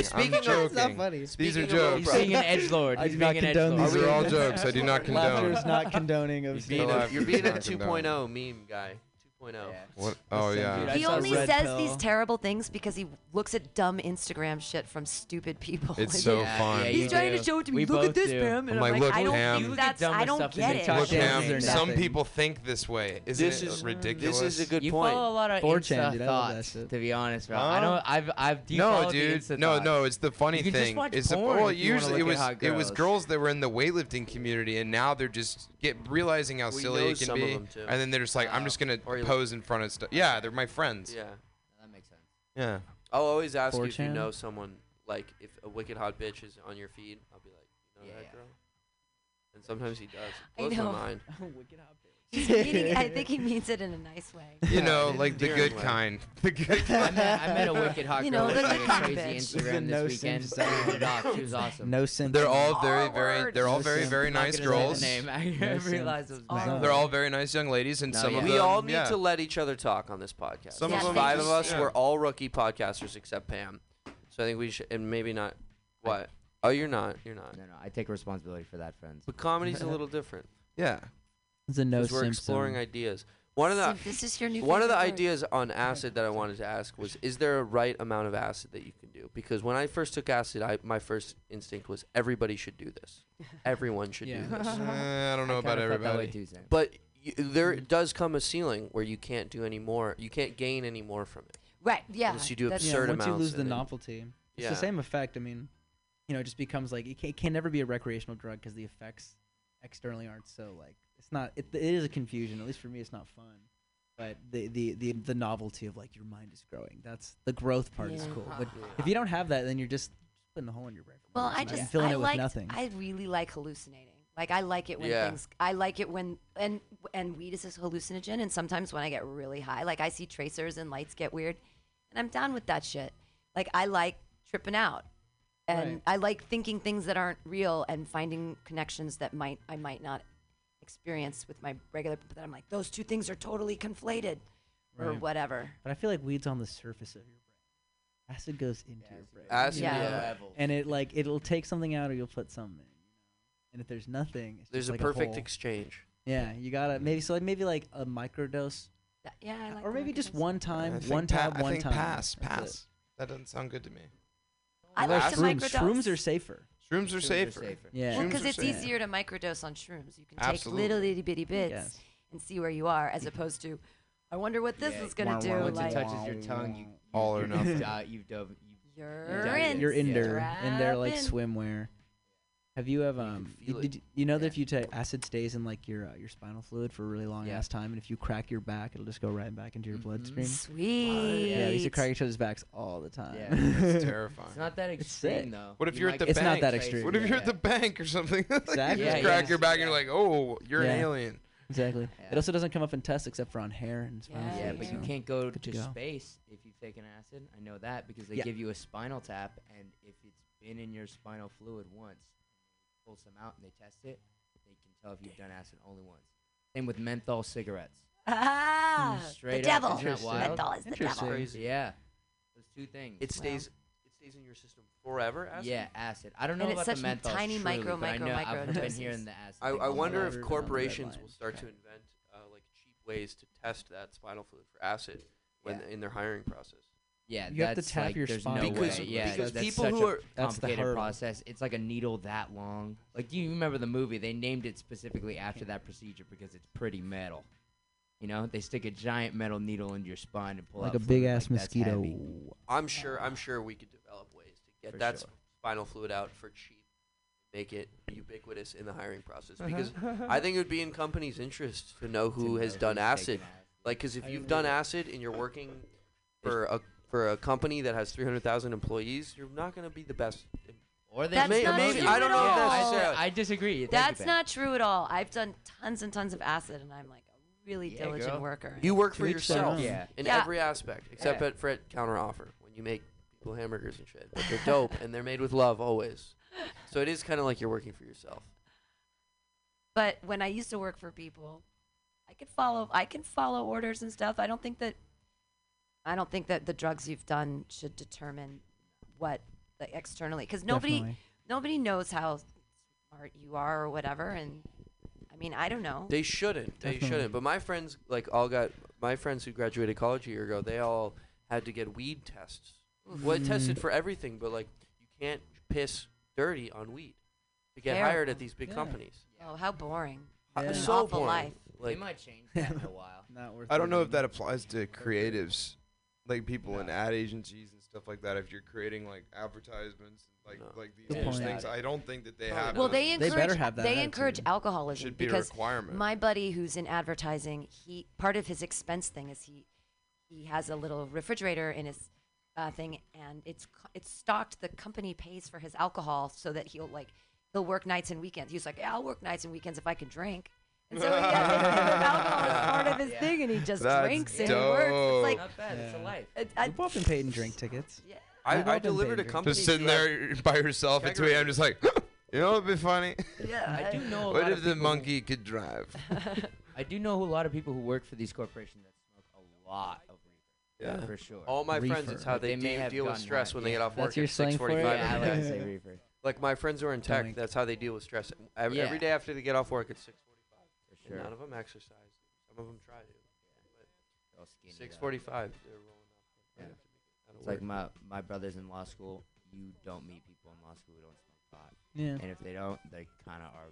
I'm Speaking of- joking. It's not funny. These are of jokes. He's Bro. being an edge lord. I He's being not an edge lord. These are all jokes. I do not Laughter condone. is not condoning of You're being a, have you're being a 2.0 meme guy. 2.0. Yeah. What? Oh yeah. dude, I He saw only Red says Pill. these terrible things because he looks at dumb Instagram shit from stupid people. It's so Yeah, fun. yeah, He's trying do. to show it to me. We Look at this, do. Pam. And I'm I'm like, like, look, I don't Pam. You think at that's. dumber I don't stuff and get it. talk Look, shit Pam, on some Nothing. people think this way. Isn't This it is ridiculous? This is a good you point. follow a lot of 4chan, Insta dude, I love that thoughts, shit. to be honest, bro. Huh? I know I've I've do you no, follow the dude. Insta No, thoughts? no. It's the funny You can just thing. watch It's the, porn well, if you wanna usually it look was at hot it was girls. girls that were in the weightlifting community, and now they're just get realizing how We silly know it can some of be, them, too. and then they're just like, I'm Oh. just gonna Or you- pose in front of stuff. Yeah, they're my friends. Yeah. That makes sense. Yeah. I'll always ask you if you 4chan? know someone. Like if a wicked hot bitch is on your feed, I'll be like, you know Yeah. that girl. And sometimes he does. I It blows know. my mind. He's meaning, I think he means it in a nice way. You Yeah, know, like the good way. kind. The good I kind. met, I met a wicked hot You girl know, with the like good a crazy bitch. Instagram no this weekend. So I zone. hit it off. She was awesome. No sense. They're all very, very. They're all No very, very I'm nice gonna say the girls. name. I No realized it was. They're all very nice young ladies, and No, some yeah. of We all need yeah. to let each other talk on this podcast. Some of There's them five just- of us. yeah. We're all rookie podcasters except Pam. So I think we should, and maybe not. What? Oh, you're not. You're not. No, no, I take responsibility for that, friends. But comedy's a little different. Yeah. It's a no we're simp exploring ideas. One of the See, this is your new one of the favorite word. ideas on acid that I wanted to ask was: Is there a right amount of acid that you can do? Because when I first took acid, I my first instinct was everybody should do this. Everyone should Yeah. do this. Eh, I don't know about Kinda felt that way everybody. But y- there does come a ceiling where you can't do any more. You can't gain any more from it. Right. Yeah. Unless you do that's- Yeah, absurd once you lose the novelty, it's Yeah. the same effect. I mean, you know, it just becomes like it can, it can never be a recreational drug because the effects externally aren't so like it's not. It, it is a confusion. At least for me, it's not fun. But the, the, the, the novelty of like your mind is growing. That's the growth part is cool. But if you don't have that, then you're just putting a hole in your brain. Well, I reason, just and filling I it with nothing. I really like hallucinating. Like I like it when Yeah. things. I like it when and and weed is a hallucinogen. And sometimes when I get really high, like I see tracers and lights get weird, and I'm down with that shit. Like I like tripping out, and Right. I like thinking things that aren't real and finding connections that might I might not experience with my regular. But then I'm like, those two things are totally conflated, or whatever. But I feel like weed's on the surface of your brain. Acid goes into your brain. Acid, Yeah. yeah. and it like it'll take something out or you'll put something in. And if there's nothing, it's There's just a like perfect hole. exchange. yeah, you gotta maybe so like maybe like a microdose, That- yeah, I like or maybe just one time, think one pa- tab, I one think time. Pass. That's it. Pass. That doesn't sound good to me. I What like the shrooms. microdose. Shrooms are safer. Shrooms are Shrooms safer. Yeah. Well, because it's safe. easier to microdose on shrooms. You can take little itty bitty bits Yes. and see where you are, as opposed to, I wonder what this Yeah, is gonna do. Once like it touches your tongue, you All or you've nothing. di- you've dove. You, you're in. You're in there, in there like swimwear. Have you ever um? feel You, did you, you know that if you take acid stays in like your uh, your spinal fluid for a really long Yeah. ass time, and if you crack your back, it'll just go right back into your Mhm. bloodstream. Sweet. Yeah, we used to crack each other's backs all the time. Yeah. That's terrifying. it's not that extreme sick. though. What if You you're at might the get It's not bank? that extreme. What if you're at the bank or something? like Exactly. You just Yeah, crack yeah. your back and you're like, oh, you're Yeah. an alien. Exactly. It also doesn't come up in tests except for on hair and spinal Yeah, Yeah, fluid, but you can't go Good to to go. space if you've taken acid. I know that because they give you a spinal tap, and if it's been in your spinal fluid once, pull some out and they test it, they can tell if you've done acid only once. Same with menthol cigarettes. Ah, the Straight up, devil. isn't that wild? Menthol is the Interesting. devil. Crazy. Yeah, those two things. It stays. It stays in your system forever. Acid? Yeah, acid. I don't know And it's about the such menthol tiny truly, micro, but I micro, know micro I've been doses. hearing the acid. I, thing I all the wonder time. if corporations will lines. start to invent uh, like cheap ways to test that spinal fluid for acid when Yeah. in their hiring process. Yeah, You have to tap like, your there's spine. no Because- way. Yeah, because that's people such who are- That's the complicated hurdle. process. It's like a needle that long. Like, do you remember the movie? They named it specifically after that procedure because it's pretty metal. You know, they stick a giant metal needle into your spine and pull out. like out a big ass like, mosquito. I'm sure. I'm sure we could develop ways to get For that sure. spinal fluid out for cheap, make it ubiquitous in the hiring process. Uh-huh. Because I think it would be in companies' interest to know To who has know done who's acid. Like, because if I you've done acid and you're working for a for a company that has 300,000 employees, you're not going to be the best. Or they That's May- not maybe- true I don't at know if all. necessarily- I, I disagree. Thank you, That's Ben. not true at all. I've done tons and tons of acid, and I'm like a really Yeah, diligent girl. worker. You work for each their yourself own. Yeah. in Yeah. every aspect, except Yeah. at for at counter offer when you make people hamburgers and shit. But they're dope and they're made with love always. So it is kind of like you're working for yourself. But when I used to work for people, I could follow. I can follow orders and stuff. I don't think that. I don't think that the drugs you've done should determine what like, externally because nobody Definitely. nobody knows how smart you are or whatever. And I mean, I don't know. They shouldn't. They Definitely. shouldn't. But my friends, like, all got my friends who graduated college a year ago. They all had to get weed tests. Well, it tested Mm. for everything, but like, you can't piss dirty on weed to get Terrible. hired at these big Yeah. companies. oh, how boring! Yeah. It's An so awful boring. life. Like, they might change that in a while. Not worth I don't know if that applies to creatives, like people in ad agencies and stuff like that. If you're creating like advertisements, and like No. like these Good huge point. things, I don't think that they Probably have. Well, those. they They encourage better have that they encourage attitude. alcoholism should be a because requirement. my buddy who's in advertising, he part of his expense thing is he he has a little refrigerator in his uh, thing, and it's it's stocked. The company pays for his alcohol so that he'll like he'll work nights and weekends. He's like, yeah, I'll work nights and weekends if I can drink. And so he has to give alcohol as part of his Yeah. thing, and he just That's drinks and he works. It's like Not bad. It's a life. it, I, We've all been paid in drink tickets. yeah. I, We've all I been delivered a paid. company. just sitting who had- there by yourself at 2 a.m. just like, you know, it'd be funny. Yeah, I do know a What lot if of the people who- monkey could drive? I do know a lot of people who work for these corporations that smoke a lot of reefer. Yeah. for sure. All my friends, Reefer. it's how But they, they may de- have deal with gotten stress high. when they Yeah. get off That's work your at slang for it? 6:45 yeah, I every like day. to say reefer Like my friends who are in tech, Stomach. that's how they deal with stress. Every, Yeah. every day after they get off work, at 6:45. For sure. None of them exercise. Some of them try to. They'll skinny Six though. forty-five, they're rolling up. Yeah. Out It's like my my brothers in law school. You don't meet people in law school who don't smoke pot, Yeah. and if they don't, they kind of are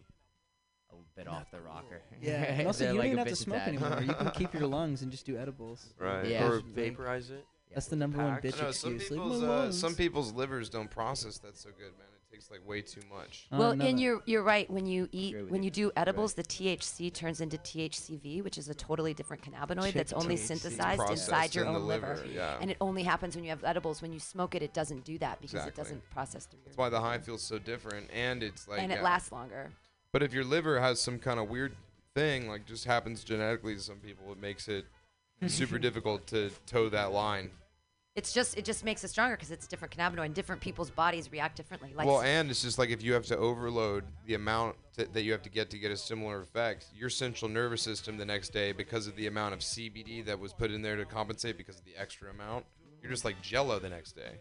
a bit off the rocker. Yeah. And also, you don't a even have to smoke dad. anymore. You can keep your lungs and just do edibles. Right. Yeah. or Or, vaporize it. That's the number one bitch I know, some excuse. Leave people's my uh, some people's livers don't process that so good, man. It takes like way too much. Oh, Well, no, and no. you're you're right. When you eat, Agree when you. you do edibles, the THC turns into THCV, which is a totally different cannabinoid that's only THC. It's synthesized processed inside your in the own liver. liver, yeah. And it only happens when you have edibles. When you smoke it, it doesn't do that because Exactly. it doesn't process through your That's why the high feels so different, and it's like and it yeah. lasts longer. But if your liver has some kind of weird thing, like just happens genetically to some people, it makes it super difficult to toe that line. It's just it just makes it stronger because it's different cannabinoid. and Different people's bodies react differently. Like well, and it's just like if you have to overload the amount to, that you have to get to get a similar effect, your central nervous system the next day, because of the amount of CBD that was put in there to compensate because of the extra amount, you're just like jello the next day.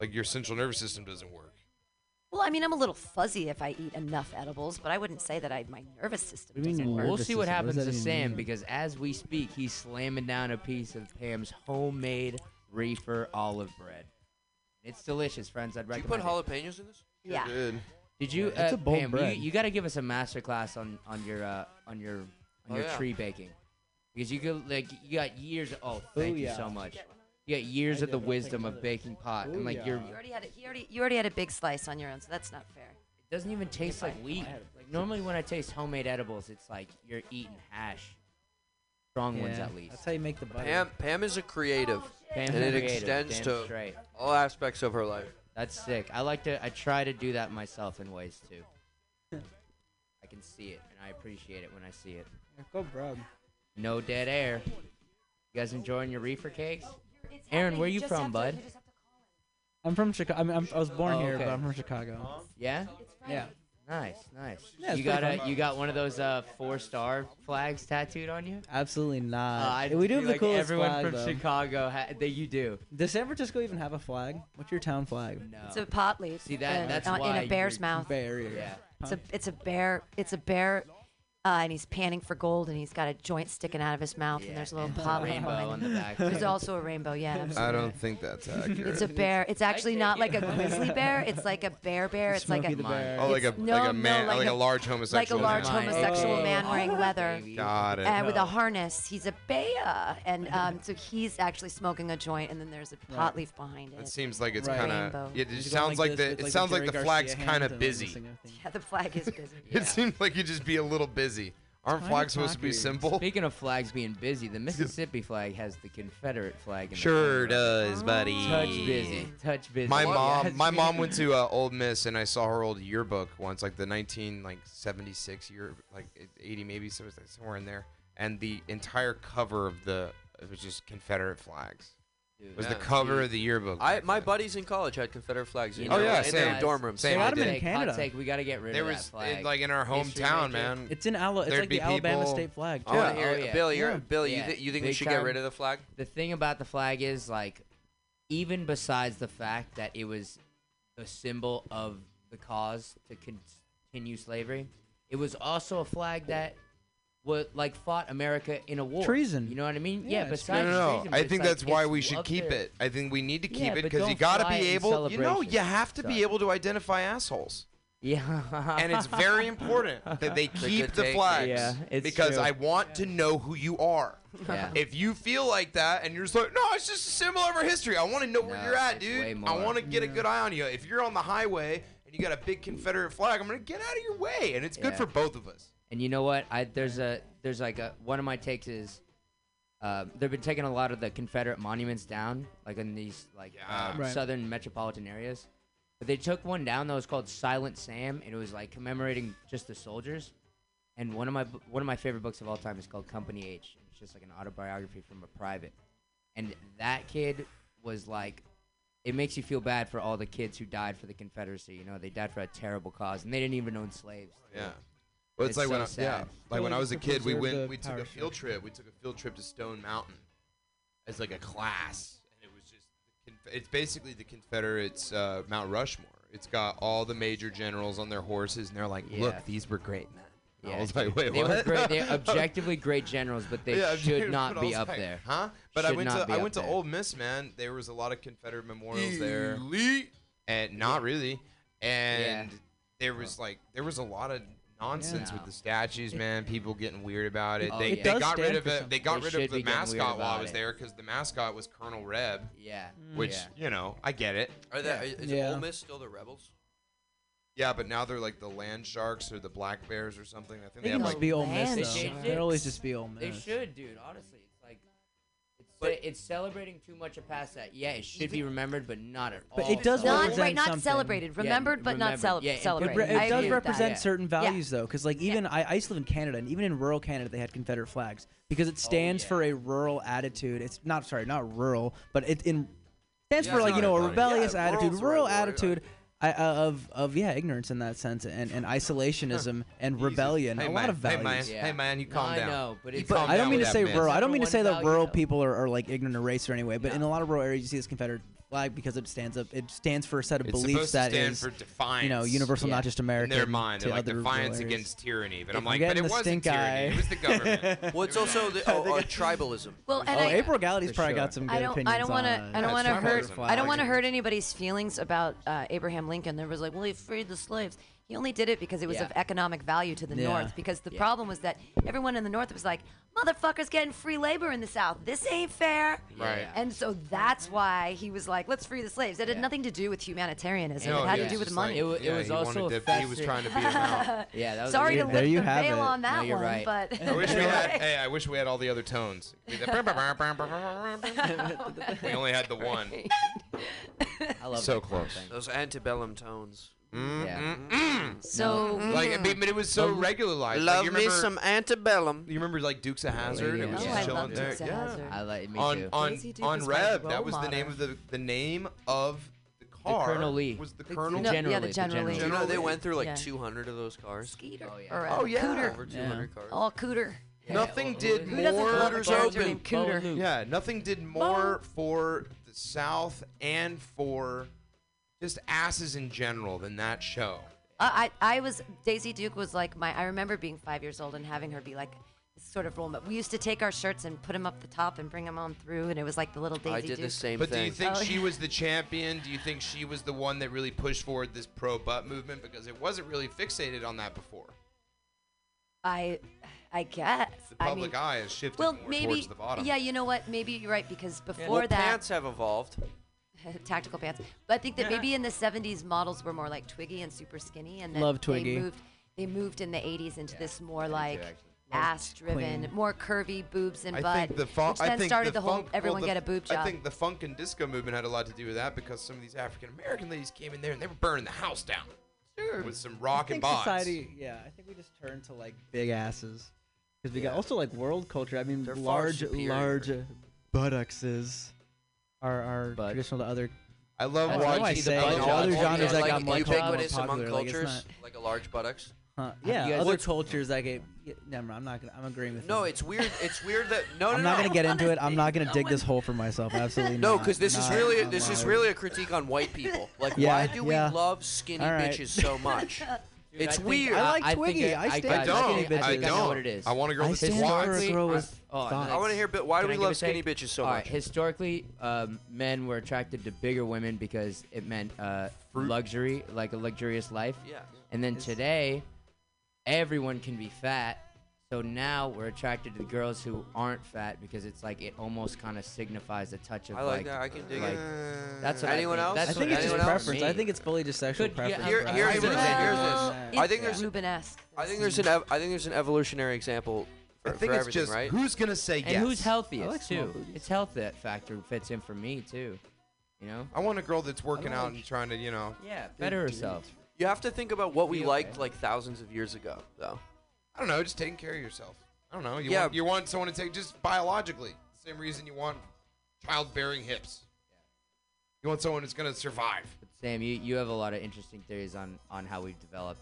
Like your central nervous system doesn't work. well, I mean, I'm a little fuzzy if I eat enough edibles, but I wouldn't say that I my nervous system What do you doesn't mean work. We'll see what system. What happens to Sam mean? because as we speak, he's slamming down a piece of Pam's homemade reefer olive bread. It's delicious, friends. I'd Did you put recommend. it. jalapenos in this? Yeah. Good. Did you, Yeah, it's uh, a bold Pam? bread. You, you got to give us a master class on on your uh, on your on Oh, your yeah. tree baking because you could like you got years. Oh, thank you Booyah. so much. You got years I of the did. I'll wisdom of another. baking pot, and like you're. You already had it. You already you already had a big slice on your own, so that's not fair. It doesn't even taste like wheat. Like normally when I taste homemade edibles, it's like you're eating hash. Strong ones at least. That's how you make the butter. Pam, Pam is a creative. Pam's and it creative, extends damn to straight. all aspects of her life. That's sick. I like to. I try to do that myself in ways too. I can see it, and I appreciate it when I see it. Go, bro. No dead air. You guys enjoying your reefer cakes? Aaron, where you from, bud? I'm from Chicago. I, mean, I'm, I was born Oh, here, but I'm from Chicago. Yeah. Yeah. Nice, nice. Yeah, it's you pretty got a fun. you got one of those uh four star flags tattooed on you? Absolutely Uh, not. I we do feel have the like coolest Everyone flag, from though. Chicago, ha- that you do. Does San Francisco even have a flag? What's your town flag? No. It's a pot leaf. See, that- and, that's uh, why in a bear's you're- mouth. Barrier. Yeah. It's a it's a bear. It's a bear, uh, and he's panning for gold, and he's got a joint sticking out of his mouth, Yeah, and there's a little and pot leaf rainbow behind on him. the back. There's also a rainbow. Yeah, I don't think that's accurate. It's a bear. It's actually not like a grizzly bear. It's like a bear bear. It's like a the Mine. Bear. oh, like a no, like a no, like like, a- a large like a homosexual. large man. Homosexual Oh. man wearing leather. Got it. And with a harness, he's a bear, and um, so he's actually smoking a joint, and then there's a pot Right. leaf behind It it. seems like it's Right. kind Rainbow. of. It He's just sounds like, this the. It like, sounds like the flag's kind of hand and, like, busy. missing a thing. Yeah, the flag is busy. It seems like you just be a little busy. Aren't flags supposed to be simple? Speaking of flags being busy, the Mississippi flag has the Confederate flag. In the Sure corner. does, buddy. Touch busy. Touch busy. My Well, mom, yes. my mom went to uh, Ole Miss, and I saw her old yearbook once, like the 19 like 76 year, like 80 maybe, so it like somewhere in there. And the entire cover of the it was just Confederate flags. Dude, It was Yeah, the cover dude. of the yearbook. I my buddies in college had Confederate flags. You in Oh, their- yeah, in their same. dorm rooms. Same, They I got 'em in Canada. Hot take. We got to get rid There of was that flag. it, like in our hometown, man. It's in Ala. It's There'd like be the Alabama people- state flag. I too. wanna Yeah. hear Oh, yeah. Billy, you're, Yeah. Billy, you, thi- you think we Big should get rid of the flag? the thing about the flag is like even besides the fact that it was a symbol of the cause to continue slavery. It was also a flag that would like fought America in a war. Treason. You know what I mean? Yeah, Yeah, it's besides No, no, no. treason, but I it's think like, that's why it's we should up keep there. it. I think we need to Yeah, keep it but because you don't got to fly be in able. You know, celebration. you have to be Sorry. able to identify assholes. Yeah. and it's very important that they keep good the take. flags Yeah, it's because true. I want to know who you are. Yeah. If you feel like that and you're just like, no, it's just a symbol of our history. I want to know where No, you're at, it's way dude. I want to get a good eye on you. If you're on the highway and you got a big Confederate flag, I'm gonna get out of your way, and it's good Yeah. for both of us. And you know what? I there's a there's like a one of my takes is uh, they've been taking a lot of the Confederate monuments down, like in these like Yeah. um, Right. southern metropolitan areas. But they took one down that was called Silent Sam, and it was like commemorating just the soldiers. And one of my bu- one of my favorite books of all time is called Company Aytch. It's just like an autobiography from a private. And that kid was like, it makes you feel bad for all the kids who died for the Confederacy. You know, they died for a terrible cause, and they didn't even own slaves. Yeah. Well, it's, It's like so when I, sad. yeah, like when I was a to kid, we preserve went, we took power a field structure. trip. We took a field trip to Stone Mountain as like a class, and it was just, the Conf- it's basically the Confederates uh, Mount Rushmore. It's got all the major generals on their horses, and they're like, "Look, these were great men." Yeah, I was like, "Wait, they what?" were great. They're objectively great generals, but they Yeah, should dude, not but I be was up like, there. huh? But I Should went not to be I up went to there. Ole Miss, man. There was a lot of Confederate memorials there, and not really. And there was like there was a lot of nonsense Yeah. with the statues, man. People getting weird about it. Oh, they yeah. It they got rid of for it. They got They rid of the be getting weird mascot while I was it. there because the mascot was Colonel Reb, Yeah. Mm. which Yeah. you know I get it. Are that, is Yeah. Ole Miss still the Rebels? Yeah, but now they're like the land sharks or the black bears or something. I think They they have just like be Ole Miss. Land though. sharks. They'll always just be Ole Miss. They should, dude. Honestly, it's like it's But- it's celebrating too much of past that. Yeah, it should be remembered, but not at But all. it does Not represent right, not something. celebrated. Yeah, Remembered, but not remembered. cele- Yeah, it It, celebrated. re- it I does agree with that. represent Yeah. certain values though, because like even I, I used to live in Canada, and even in rural Canada, they had Confederate flags because it oh, stands yeah. for a rural attitude. It's not sorry, not rural, but it in stands Yeah, for like you not know a about rebellious Yeah, attitude, rural's the right rural word, attitude. I, uh, of of yeah ignorance in that sense and, and isolationism and Easy. rebellion Hey, a man, lot of values. Hey man, Yeah. hey man, you No, calm I down. know, but You it's- calm I don't mean to say myth. rural. I don't mean to say that rural people are, are like ignorant or racist or anyway, but Yeah. in a lot of rural areas, you see this Confederate flag because it stands up. It stands for a set of It's beliefs supposed to that stand is, for defiance. you know, universal, Yeah. not just American. in American. their mind. to They're like defiance areas. against tyranny. But If I'm like, but it wasn't tyranny. eye. It was the government. Well, it's also the oh, uh, tribalism. Well, and Oh, I, April Gallaty's probably sure. got some good I don't. opinions I don't want to. I don't want to hurt. I don't want to hurt anybody's feelings about uh, Abraham Lincoln. There was like, well, he freed the slaves. He only did it because it was Yeah. of economic value to the Yeah. North. Because the Yeah. problem was that everyone in the North was like, motherfuckers getting free labor in the South. This ain't fair. Right. And so that's why he was like, let's free the slaves. It had Yeah. nothing to do with humanitarianism. No, it had he to do with just money. It wa- Like, it yeah, was he also wanted to, he was trying to be him out. Yeah, that was Sorry to weird lift you the have veil it. on that No, you're one, right. but I wish we had. Hey, I wish we had all the other tones. We only had the one. I love So that kind close. Those antebellum tones. Mm, Yeah. mm, mm. so Like, I mean, but it was so regularized. Like, Love you me some antebellum. You remember like Dukes of Hazzard? It was Oh, just I love chilling there. Dukes of Yeah. I like me On too. on Daisy Duke on is Rev, that was the name of the the name of the car. Colonel Lee. was the The- Colonel. the No, yeah, General the the General General Lee. You know they went through like Yeah. 200 of those cars? Skeeter. Oh, yeah. Or, uh, Oh, yeah. Cooter. Over Yeah. cars. Oh, Cooter. Nothing Who- did Who more. love a Motors character open. Cooter? Yeah, nothing did more for the South and for just asses in general than that show. I, I I was Daisy Duke was like my. I remember being five years old and having her be like this sort of role. But we used to take our shirts and put them up the top and bring them on through, and it was like the little Daisy I did Duke. the same thing. But do thing. you think Oh, she yeah. was the champion? Do you think she was the one that really pushed forward this pro butt movement because it wasn't really fixated on that before? I, I guess. The I public mean, eye has shifted well, more maybe. towards the bottom. Yeah, you know what? Maybe you're right because before well, that, pants have evolved. tactical pants. But I think that maybe in the 70s models were more like Twiggy and super skinny, and then Love Twiggy. They moved, they moved in the 80s into this more like ass-driven, Queen. more curvy boobs and I butt, think the funk. which then I think started the, the, whole funk, everyone well, the- get a boob job. I think the funk and disco movement had a lot to do with that because some of these African American ladies came in there and they were burning the house down with some rock I and think bods. society, yeah, I think we just turned to like big asses because we got also like world culture. I mean, They're far large, superior. large uh, buttocks are are But- traditional to other. I love I don't I watching. say I it, love other watching- genres that like got more ubiquitous popular, among like, it's cultures, not- like a large buttocks. Huh. you Yeah, guys- other What's- cultures like get. Yeah, never mind. I'm not gonna. I'm agreeing with. No, you. it's weird. It's weird that no, no, I'm no. not gonna get into it. I'm not gonna think dig no this hole for myself. Absolutely No, not. because this is Not really on this is my- really a critique on white people. Like, Yeah, why do we love skinny All right. bitches so much? Dude, It's I think- weird. I like think Twiggy. it- I stand I I don't. skinny think- I I think I know don't. what it is. I want a girl I that stand for a girl I- with oh. I want to hear. But why do we love skinny take? bitches so All right, much? historically, um, men were attracted to bigger women because it meant uh, luxury, like a luxurious life. yeah. And then Is- today, everyone can be fat. So now we're attracted to the girls who aren't fat because it's like it almost kind of signifies a touch of I like like. that. I can dig like- it. That's what Anyone I think. else? That's I think it's just Anyone else? preference. I think it's fully just sexual Could- yeah, preference. Here- here's I this, here's this. I think there's- Rubenesque. I think there's an. Ev- I think there's an evolutionary example for, I think for it's just right? who's gonna say And yes. And who's healthiest like too? It's health that factor fits in for me too. You know? I want a girl that's working out and trying to, you know. Yeah, better herself. You have to think about what we liked like thousands of years ago, though. I don't know, just taking care of yourself. I don't know. You Yeah. want you want someone to take just biologically. Same reason you want childbearing hips. You want someone who's gonna survive. But Sam, you, you have a lot of interesting theories on on how we've developed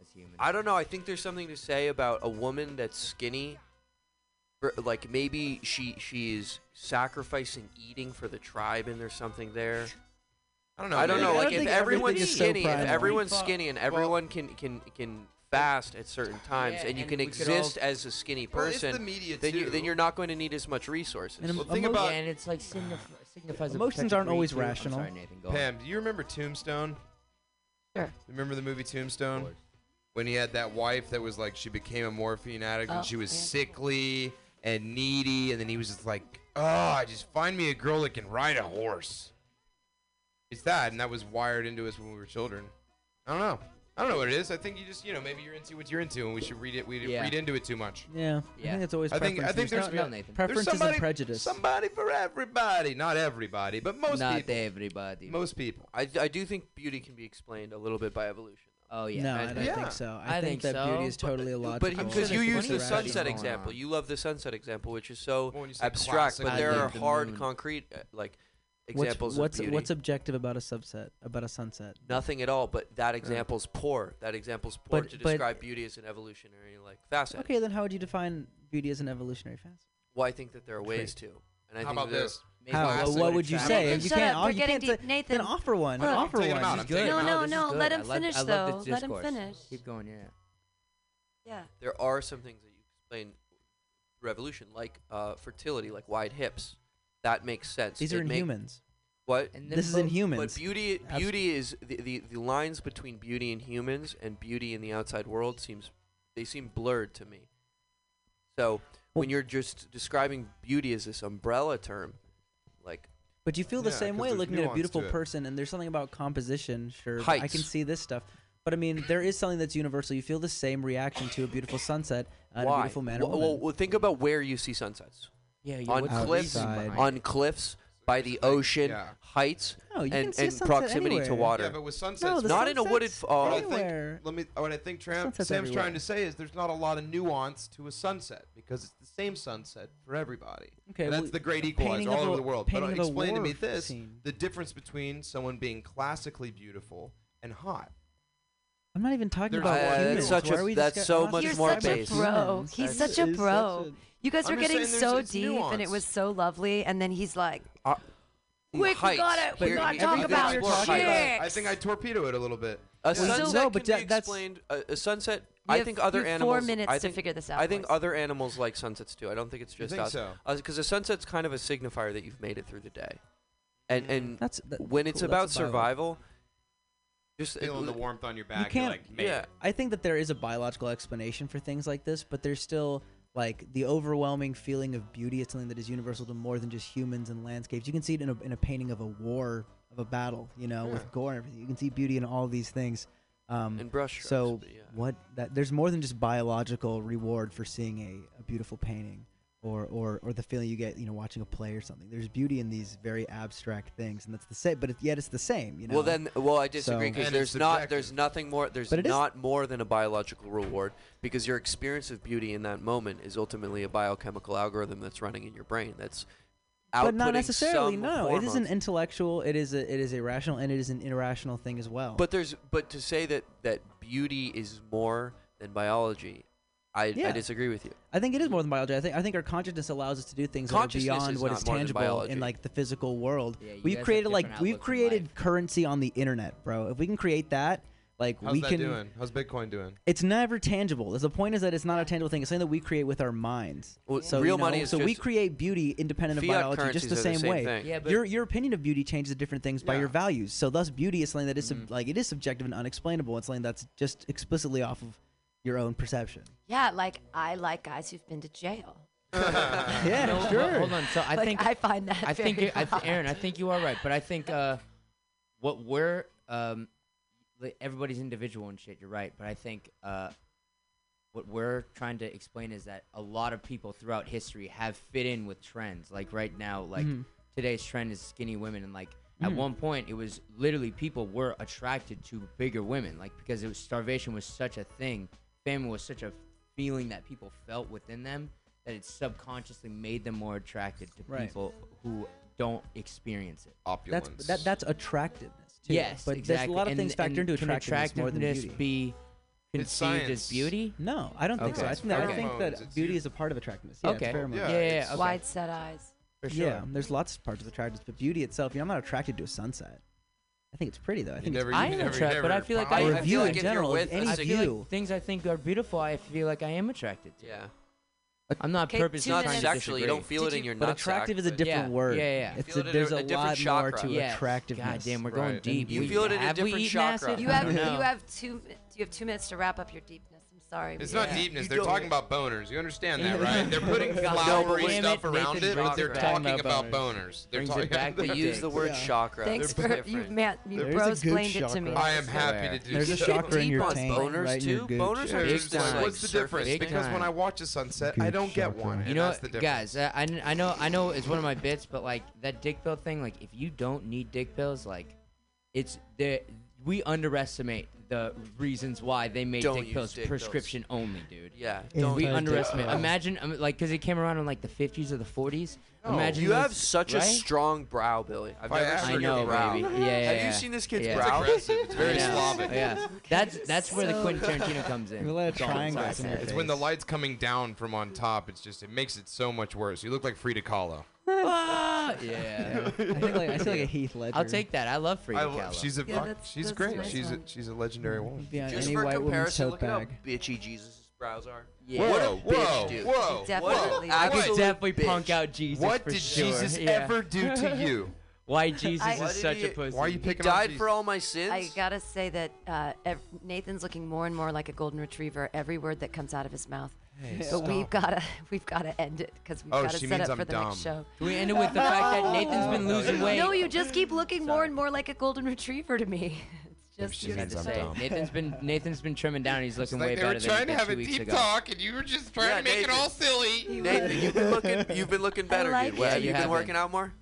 as humans. I don't know. I think there's something to say about a woman that's skinny. Er, like maybe she she is sacrificing eating for the tribe, and there's something there. I don't know. I don't man. know. I Like don't if everyone's everything so skinny, if everyone's skinny, and everyone can can can fast at certain times, Yeah, and you and can we all- exist as a skinny Well, it's the person, media then you too. then you're not going to need as much resources. And Well, think emo- about- yeah, and it's like signif- signifies a Emotions aren't always each- I'm rational. sorry, Nathan. Go on. Pam, do you remember Tombstone? Sure. Remember the movie Tombstone? When he had that wife that was like she became a morphine addict Oh, and she was yeah. sickly and needy, and then he was just like, "Oh, I just find me a girl that can ride a horse." It's that, and that was wired into us when we were children. I don't know. I don't know what it is. I think you just, you know, maybe you're into what you're into, and we should read it. We Yeah. read into it too much. Yeah, I Yeah. think it's always I think- I think There's there's not- real, Nathan. There's preferences somebody, and prejudice. Somebody for everybody, not everybody, but most people. Not people. everybody. Most people. I, I do think beauty can be explained a little bit by evolution. oh yeah. no, I- I don't yeah. think so. I, I think, think that so, beauty is but- totally But illogical. because sure you there's use the plenty of sunset studies example, on. you love the sunset example, which is so Well, when you say abstract, classic, but I there love are the hard, moon. concrete uh, like what's examples what's of beauty. what's objective about a subset about a sunset? Nothing at all, but that example's poor. That example's poor But- to but- describe beauty as an evolutionary like facet. Okay, then how would you define beauty as an evolutionary facet? Well, I think that there are ways to. And I How think about this? Maybe How? classic what would you say? Nathan, If you can't, up. you can't deep. say- Nathan. Then offer one. Look. offer I'm one. him out. This I'm is good. No, no, out. this is no, good. let him finish, I love though. this Let him finish. Keep going. Yeah. Yeah. there are some things that you explain revolution, like uh, fertility, like wide hips. That makes sense. These It are in make- humans. What? And then This is in humans. But beauty, Abs- beauty is the, the the lines between beauty in humans and beauty in the outside world seems they seem blurred to me. So when you're just describing beauty as this umbrella term, like But you feel the Yeah, same 'cause way looking at a beautiful person, and there's something about composition. Sure, I can see this stuff. But I mean, there is something that's universal. You feel the same reaction to a beautiful sunset and a beautiful man or well, woman. well, well, think about where you see sunsets Yeah. yeah on what's the cliffs, reason Outside. on cliffs, by the ocean, Yeah. heights, no, you and, see and sunset proximity to anywhere. water. Yeah, but with sunsets, No, the Not in a wooded sunsets f- uh, I think, anywhere. let me. What I think Tram, Sunsets Sam's everywhere. trying to say is there's not a lot of nuance to a sunset because it's the same sunset for everybody. Okay, And that's well, the great painting equalizer all of over a- the world. But painting uh, of a explain to me war this: scene. the difference between someone being classically beautiful and hot. I'm not even talking There's about a- Uh, humans. that's such Why a- are we that's discuss- so I'm not much You're more such a base. bro. humans. He's such a is bro. You guys I'm were getting so there's- it's deep, and it was so lovely, and then he's like, The Quick, we gotta- we Here- gotta here- talk you about explore chicks. I think I torpedo it a little bit. A Yeah. sunset No, can but be that- that's- explained. A, a sunset. you I have- think you other have animals. four minutes I to think, figure this out. I think boys. other animals like sunsets too. I don't think it's just think us. so? Uh, because a sunset's kind of a signifier that you've made it through the day, and and That's that, when it's about that's a bio- survival, just Feeling the warmth on your back. You can't- like, yeah. I think that there is a biological explanation for things like this, but there's still like the overwhelming feeling of beauty. It's something that is universal to more than just humans and landscapes. You can see it in a, in a painting of a war, of a battle, you know, with gore and everything. You can see beauty in all these things. Um, and brush. strokes, so yeah. what that there's more than just biological reward for seeing a, a beautiful painting or, or or the feeling you get you know watching a play or something there's beauty in these very abstract things and that's the same but it, yet it's the same you know Well then, well I disagree because And it's there's not, subjective. there's nothing more, there's But it is- not more than a biological reward because your experience of beauty in that moment is ultimately a biochemical algorithm that's running in your brain. That's but not necessarily some no it is an intellectual it is a it is a rational and it is an irrational thing as well But there's, but to say that that beauty is more than biology, I, Yeah. I disagree with you. I think it is more than biology. I think I think our consciousness allows us to do things that are beyond is what not more than tangible biology. in like the physical world. Yeah, you we've have created like different we've outlooks on created life. currency on the internet, bro. If we can create that, like How's we that can. doing? How's Bitcoin doing? It's never tangible. The point is that it's not a tangible thing. It's something that we create with our minds. Well, So real you know, money is so we just create beauty independent of fiat biology, just the are same, the same way. thing. Yeah, but your your opinion of beauty changes at different things by Yeah. your values. So thus, beauty is something that is sub- Mhm. like it is subjective and unexplainable. It's something that's just explicitly off of your own perception. Yeah, like I like guys who've been to jail. Yeah, No, ho- sure. Hold on. So I like, think I find that I think I th- Aaron, I think you are right, but I think uh, what we're um, like, everybody's individual and shit. You're right, but I think uh, what we're trying to explain is that a lot of people throughout history have fit in with trends. Like right now, like Mhm. today's trend is skinny women, and like at Mhm. one point it was literally people were attracted to bigger women, like because it was starvation was such a thing, famine was such a feeling that people felt within them that it subconsciously made them more attracted to Right. people who don't experience it. Opulence. That's that that's attractiveness too. Yes, but exactly. there's a lot of And- things factor and into can attractiveness more than attractiveness beauty. be It's conceived science. as beauty? No, I don't think so. I think that I Okay. think Pheromones, that it's beauty you- is a part of attractiveness. Yeah, Okay. it's pheromones. Yeah, Yeah, yeah, it's- okay. wide set eyes. For sure. Yeah, there's lots of parts of attractiveness, but beauty itself, you know, I'm not attracted to a sunset. I think it's pretty though. I think never, it's I you am never, attracted, but I feel like I, or I a feel view like in general, with any I a feel view. like things I think are beautiful. I feel like I am attracted to. Yeah. I'm not Okay, purposely Not trying minutes. to sexually. You don't feel Did it in you- your but nutsack. attractive is a different Yeah, word. yeah, yeah. It's feel a, it in there's a a, different lot more chakra. to Yes. attractiveness. God damn, we're Right. going deep. You We- feel it in a have different chakra. You have you have two you have two minutes to wrap up your deepness. I'm sorry. It's not Yeah. deepness. You They're talking about boners. You understand that, right? They're putting God flowery damn stuff it, around it, but they're talking Talking about about boners. They're Brings talking it back They use the word Yeah. chakra. Thanks They're for different. you, man. You There's a bros good explained it to chakra. me. I am happy to do There's a so. chakra in Deep your on tank, boners right too. Boners Yeah, are just just like, what's the difference? Because when. I watch a sunset, I don't get one. You know, that's the difference. guys, I, I, I know, I know, it's one of my bits, but like that dick pill thing, like if you don't need dick pills, like it's the we underestimate the reasons why they made Don't dick use pills dick pills. prescription only, dude. Yeah. Yeah. Don't We Anti-dick underestimate. pills. Imagine, um, like, because it came around in like the 50s or the 40s. No. Imagine You those- have such a right? strong brow, Billy. I've By never average, seen I your know, brow. baby. Yeah, yeah, Have yeah. you seen this kid's Yeah. Brow? aggressive. It's very I know. Slavic. Yeah, that's that's where the So Quentin Tarantino comes in. You let a Sorry, triangle sorry. in your It's when the face. light's coming down from on top. It's just it makes it so much worse. You look like Frida Kahlo. Ah, yeah. Yeah. I think like I feel like a Heath Ledger. I'll take that. I love Frida I Kahlo. lo- she's a Yeah, fuck- that's- she's that's great. nice she's a, one. she's a legendary woman. Be on Just any for white woman's comparison, tote look at how bag. bitchy Jesus' brows are. yeah. What a Whoa, bitch, whoa, dude. whoa, Definitely. whoa. I could Absolute definitely bitch. punk out Jesus. What for did sure. Jesus Yeah. ever do to you? Why Jesus I- is did such he- a pussy? Why are you He picking on died Jesus? for all my sins. I gotta say that uh, ev- Nathan's looking more and more like a golden retriever. Every word that comes out of his mouth. But we've gotta we've gotta end it because we've Oh, gotta set means up I'm for the next show. Can we end it with the fact that Nathan's been losing weight? No, you just keep looking more and more like a golden retriever to me. It's just she you have means to I'm say. dumb. Nathan's been Nathan's been trimming down. He's looking It's like way they better were trying to have a deep ago. talk, and you were just trying Yeah, to make it Nathan. all silly. Nathan, you've been looking. You've been looking better, like dude. it. Well, Yeah, have you you been working out more?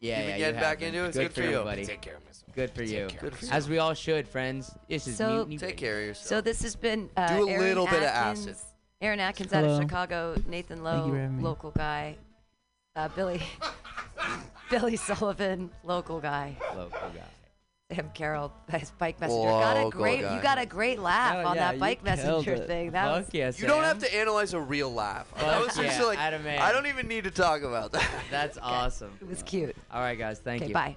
Yeah, You've been yeah, getting you back have into it? It's Good good for for you. everybody. Take care of myself. Good for you. Good for you. As we all should, friends. This is So- Mutiny Take Radio. care of yourself. So this has been uh, Do a Aaron little bit of acid. Aaron Atkins out of Chicago, Nathan Thank Lowe, for me. local guy, uh, Billy Billy Sullivan, local guy, Local guy. Sam Carroll, nice bike messenger. got a great, guy. you got a great laugh Oh, on yeah, that bike messenger it. thing. That Fuck was yes. you don't have to analyze a real laugh. that Fuck was just like Adam. I don't even need to talk about that. That's awesome. it was cute. All right, guys. Thank you. bye.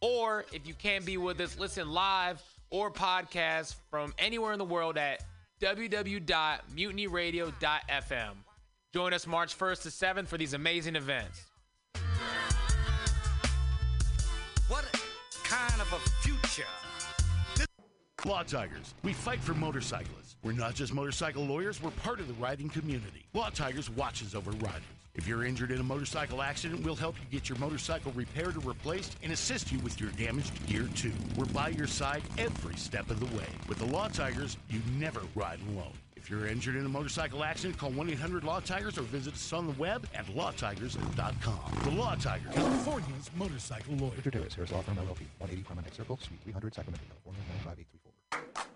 Or if you can't be with us, listen live or podcast from anywhere in the world at www.mutinyradio.fm. Join us March 1st to 7th for these amazing events. What kind of a future? Law Tigers. We fight for motorcyclists. We're not just motorcycle lawyers, we're part of the riding community. Law Tigers watches over riders. If you're injured in a motorcycle accident, we'll help you get your motorcycle repaired or replaced and assist you with your damaged gear too. We're by your side every step of the way. With the Law Tigers, you never ride alone. If you're injured in a motorcycle accident, call 1 800 Law Tigers or visit us on the web at lawtigers.com. The Law Tigers, California's motorcycle lawyer. Victor Davis, Harris Law Firm LLP, 180 Carmine Circle, Suite 300, Sacramento, California, 95834.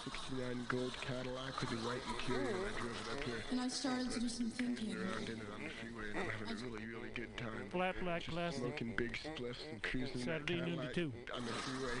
1969 gold Cadillac with the white interior. and I drove it up here. And I started to do some thinking. Around in it on the freeway, and I'm having a really, really good time. Flat black Just glasses. Smoking big spliffs and cruising in that Saturday noon to Cadillac two. on the freeway.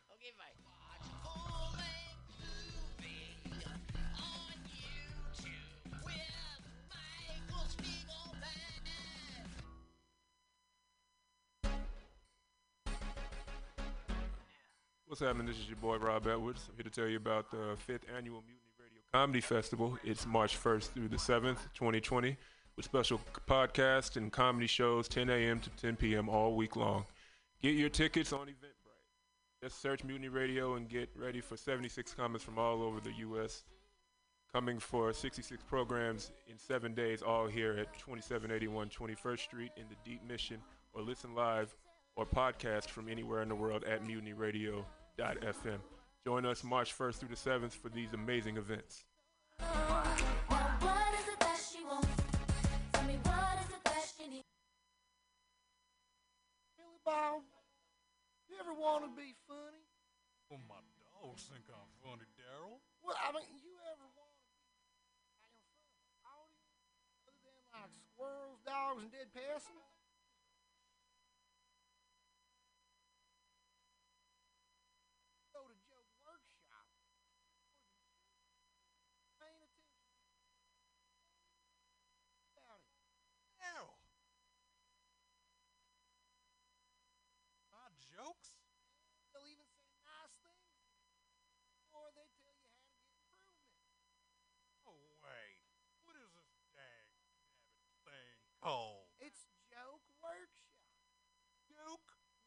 What's happening? This is your boy Rob Edwards. I'm here to tell you about the fifth annual Mutiny Radio Comedy Festival. It's March 1st through the 7th, 2020, with special podcasts and comedy shows 10 a.m. to 10 p.m. all week long. Get your tickets on Eventbrite. Just search Mutiny Radio and get ready for 76 comments from all over the U.S. Coming for 66 programs in seven days, all here at 2781 21st Street in the Deep Mission, or listen live or podcast from anywhere in the world at mutinyradio.fm. Join us March 1st through the 7th for these amazing events. What is it that she wants? Tell me what is it that she needs? Billy Bob, you ever want to be funny? Well, my dogs think I'm funny, Daryl. Well, I mean, you ever want to be damn funny? Audience, other than like squirrels, dogs, and dead persons? Go to Joke Workshop. Paying attention. About it. Daryl. My jokes? They'll even say nice things, or they tell you how to get improvement. Oh, wait. What is this dang thing called? It's Joke Workshop. Joke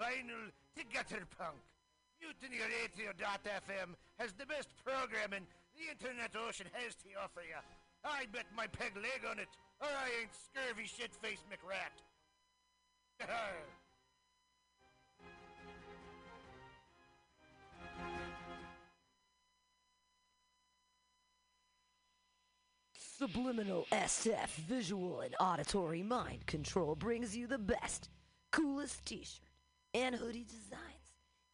vinyl to gutter punk. MutinyRadio.fm has the best programming the internet ocean has to offer you. I bet my peg leg on it, or I ain't scurvy shit-faced McRat. Subliminal SF visual and auditory mind control brings you the best, coolest t shirt and hoodie designs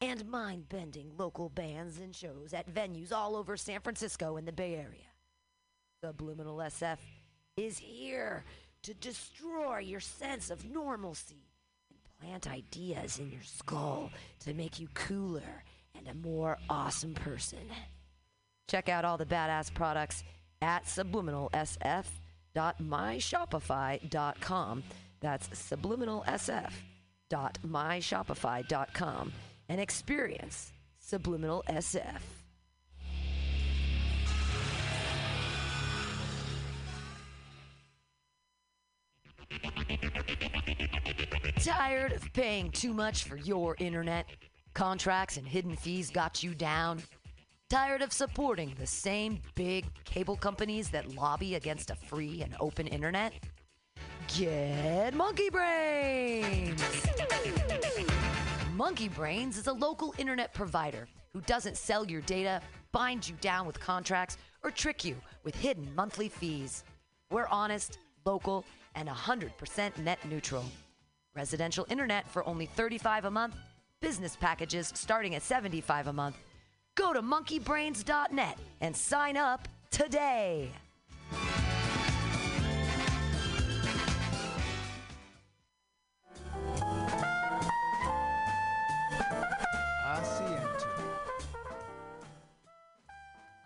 and mind bending local bands and shows at venues all over San Francisco and the Bay Area. Subliminal SF is here to destroy your sense of normalcy and plant ideas in your skull to make you cooler and a more awesome person. Check out all the badass products at subliminalsf.myshopify.com. That's subliminalsf.myshopify.com and experience Subliminal SF. Tired of paying too much for your internet? Contracts and hidden fees got you down? Tired of supporting the same big cable companies that lobby against a free and open internet? Get Monkey Brains! Monkey Brains is a local internet provider who doesn't sell your data, bind you down with contracts, or trick you with hidden monthly fees. We're honest, local, and 100% net neutral. Residential internet for only 35 a month, business packages starting at 75 a month. Go to monkeybrains.net and sign up today.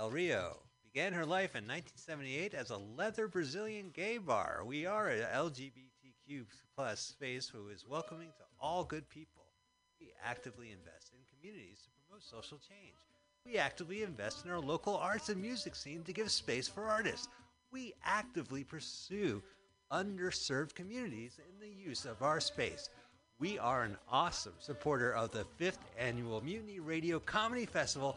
El Rio began her life in 1978 as a leather Brazilian gay bar. We are an LGBTQ plus space who is welcoming to all good people. We actively invest in communities to promote social change. We actively invest in our local arts and music scene to give space for artists. We actively pursue underserved communities in the use of our space. We are an awesome supporter of the fifth annual Mutiny Radio Comedy Festival,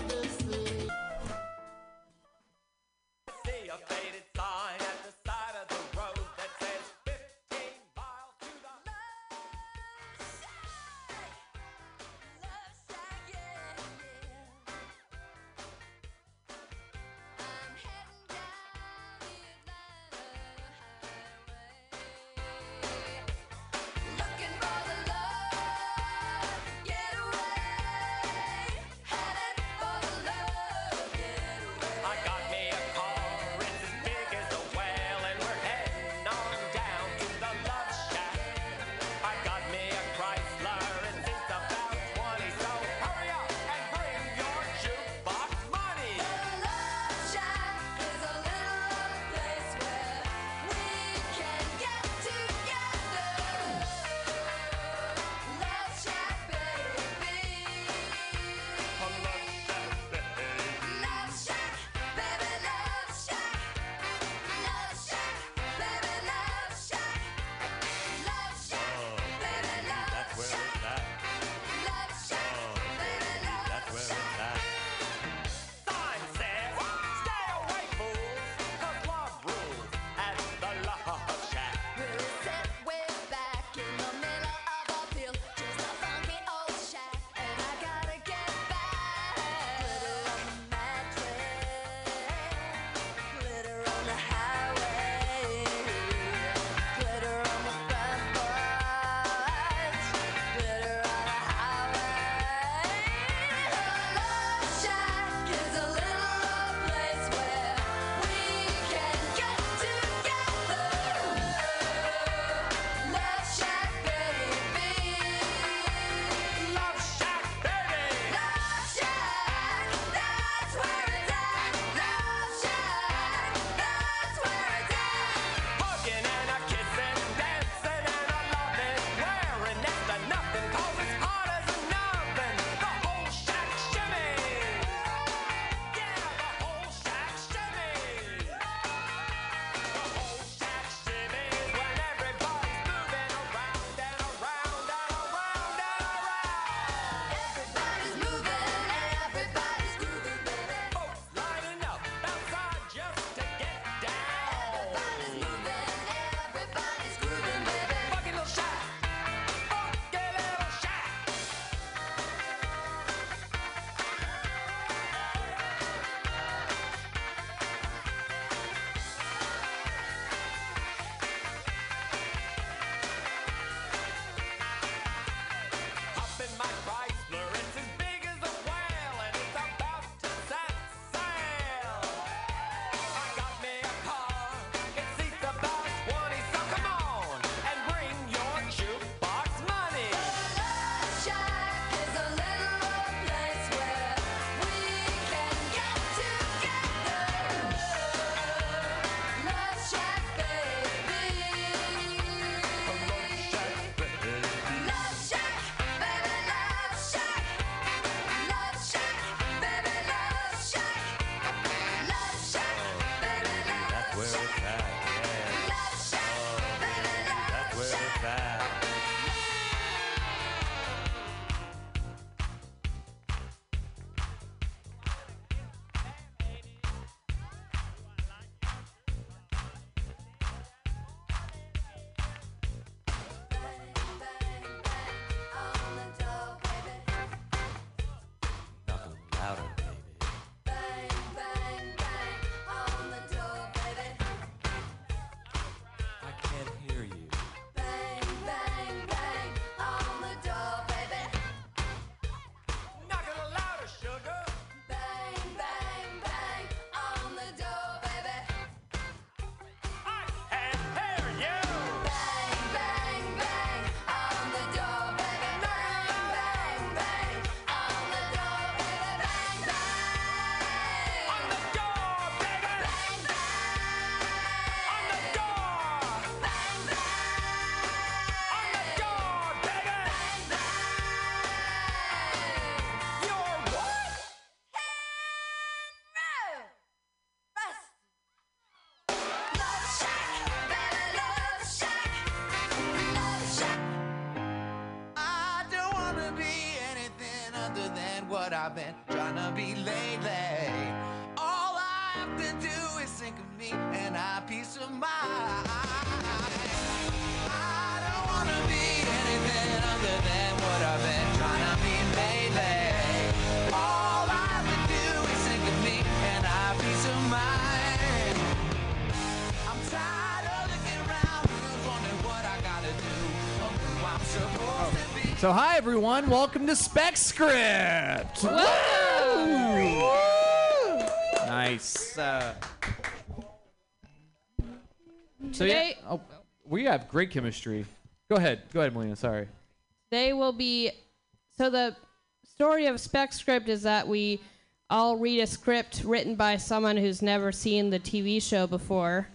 So hi everyone, welcome to Spec Script. Nice. Uh, so yeah, Today- oh, we have great chemistry. Go ahead, go ahead, Melina. Sorry. They will be. So the story of Spec Script is that we all read a script written by someone who's never seen the TV show before.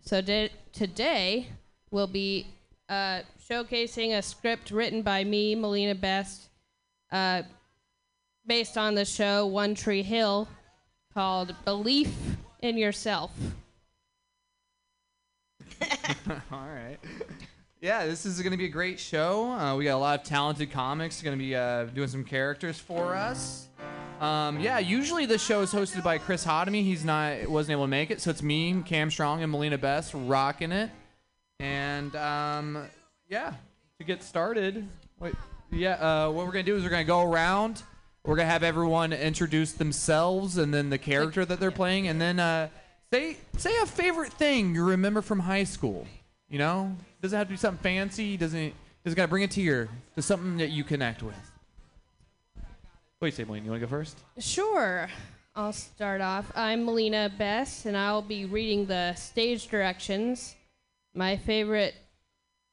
So di- today we'll be uh, showcasing a script written by me, Melina Best, uh, based on the show One Tree Hill, called "Belief in Yourself." All right. Yeah, this is going to be a great show. Uh, we got a lot of talented comics going to be uh, doing some characters for us. Um, yeah, usually the show is hosted by Chris Hodemy. He's not wasn't able to make it, so it's me, Cam Strong, and Melina Best rocking it. And um, yeah, to get started, wait, yeah, uh, what we're gonna do is we're gonna go around. We're gonna have everyone introduce themselves and then the character that they're playing, and then uh, say say a favorite thing you remember from high school. You know, doesn't have to be something fancy. Doesn't just gotta bring it to your to something that you connect with. What do you say, Blaine? You want to go first? Sure. I'll start off. I'm Melina Best, and I'll be reading the stage directions. My favorite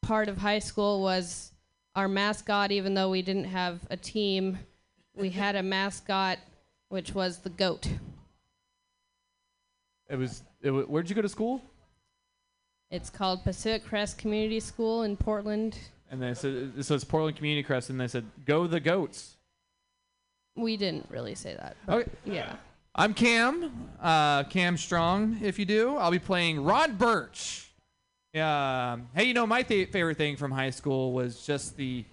part of high school was our mascot, even though we didn't have a team. We had a mascot, which was the goat. It was. It wa- where'd you go to school? It's called Pacific Crest Community School in Portland. And they said, so it's Portland Community Crest, and they said, "Go the goats." We didn't really say that. Okay. Yeah. I'm Cam, uh, Cam Strong. If you do, I'll be playing Rod Birch. Yeah. um, Hey, you know my th- favorite thing from high school was just the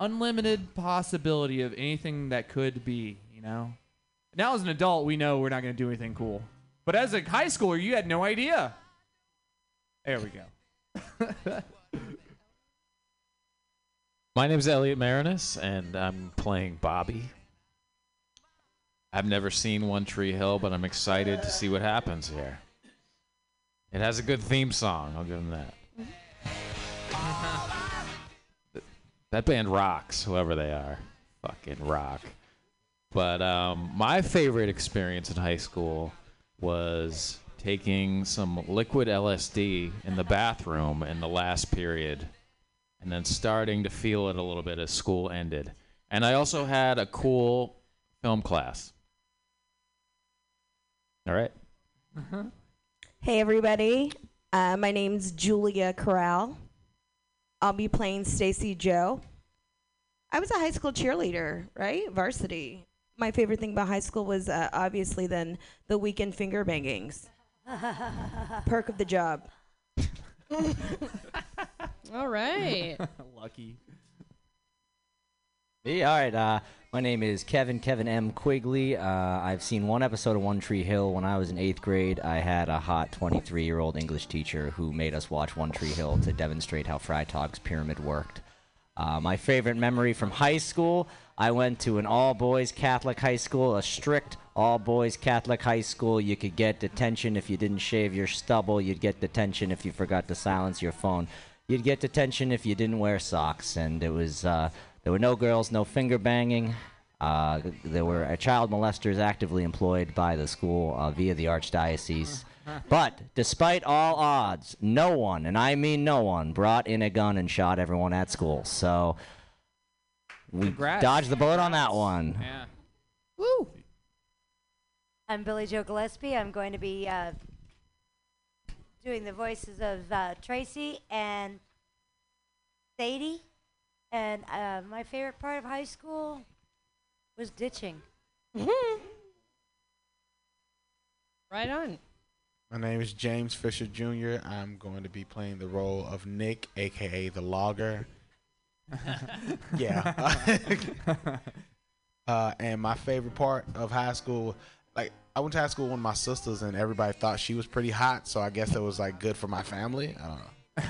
unlimited possibility of anything that could be. You know. Now as an adult, we know we're not going to do anything cool, but as a high schooler, you had no idea. There we go. My name is Elliot Marinus, and I'm playing Bobby. I've never seen One Tree Hill, but I'm excited to see what happens here. It has a good theme song, I'll give them that. That band rocks, whoever they are. Fucking rock. But um, my favorite experience in high school was taking some liquid LSD in the bathroom in the last period and then starting to feel it a little bit as school ended. And I also had a cool film class. All right. Hey everybody, uh, my name's Julia Corral. I'll be playing Stacy Joe. I was a high school cheerleader, right? Varsity. My favorite thing about high school was uh, obviously then the weekend finger bangings. Perk of the job. All right. Lucky. Me? All right. Uh, my name is Kevin, Kevin M. Quigley. Uh, I've seen one episode of One Tree Hill. When I was in eighth grade, I had a hot 23 year old English teacher who made us watch One Tree Hill to demonstrate how Freytag's pyramid worked. Uh, my favorite memory from high school I went to an all boys Catholic high school, a strict all boys Catholic high school. You could get detention if you didn't shave your stubble, you'd get detention if you forgot to silence your phone, you'd get detention if you didn't wear socks. And it was, uh, there were no girls, no finger banging. Uh, there were uh, child molesters actively employed by the school uh, via the archdiocese. But despite all odds, no one, and I mean no one, brought in a gun and shot everyone at school. So we Congrats. dodged the bullet on that one. Yeah. Woo! I'm Billy Joe Gillespie. I'm going to be uh, doing the voices of uh, Tracy and Sadie. And uh, my favorite part of high school was ditching. Right on. My name is James Fisher Jr. I'm going to be playing the role of Nick, aka the logger. yeah. Uh, and my favorite part of high school, like I went to high school with my sisters, and everybody thought she was pretty hot. So I guess it was like good for my family. I don't know.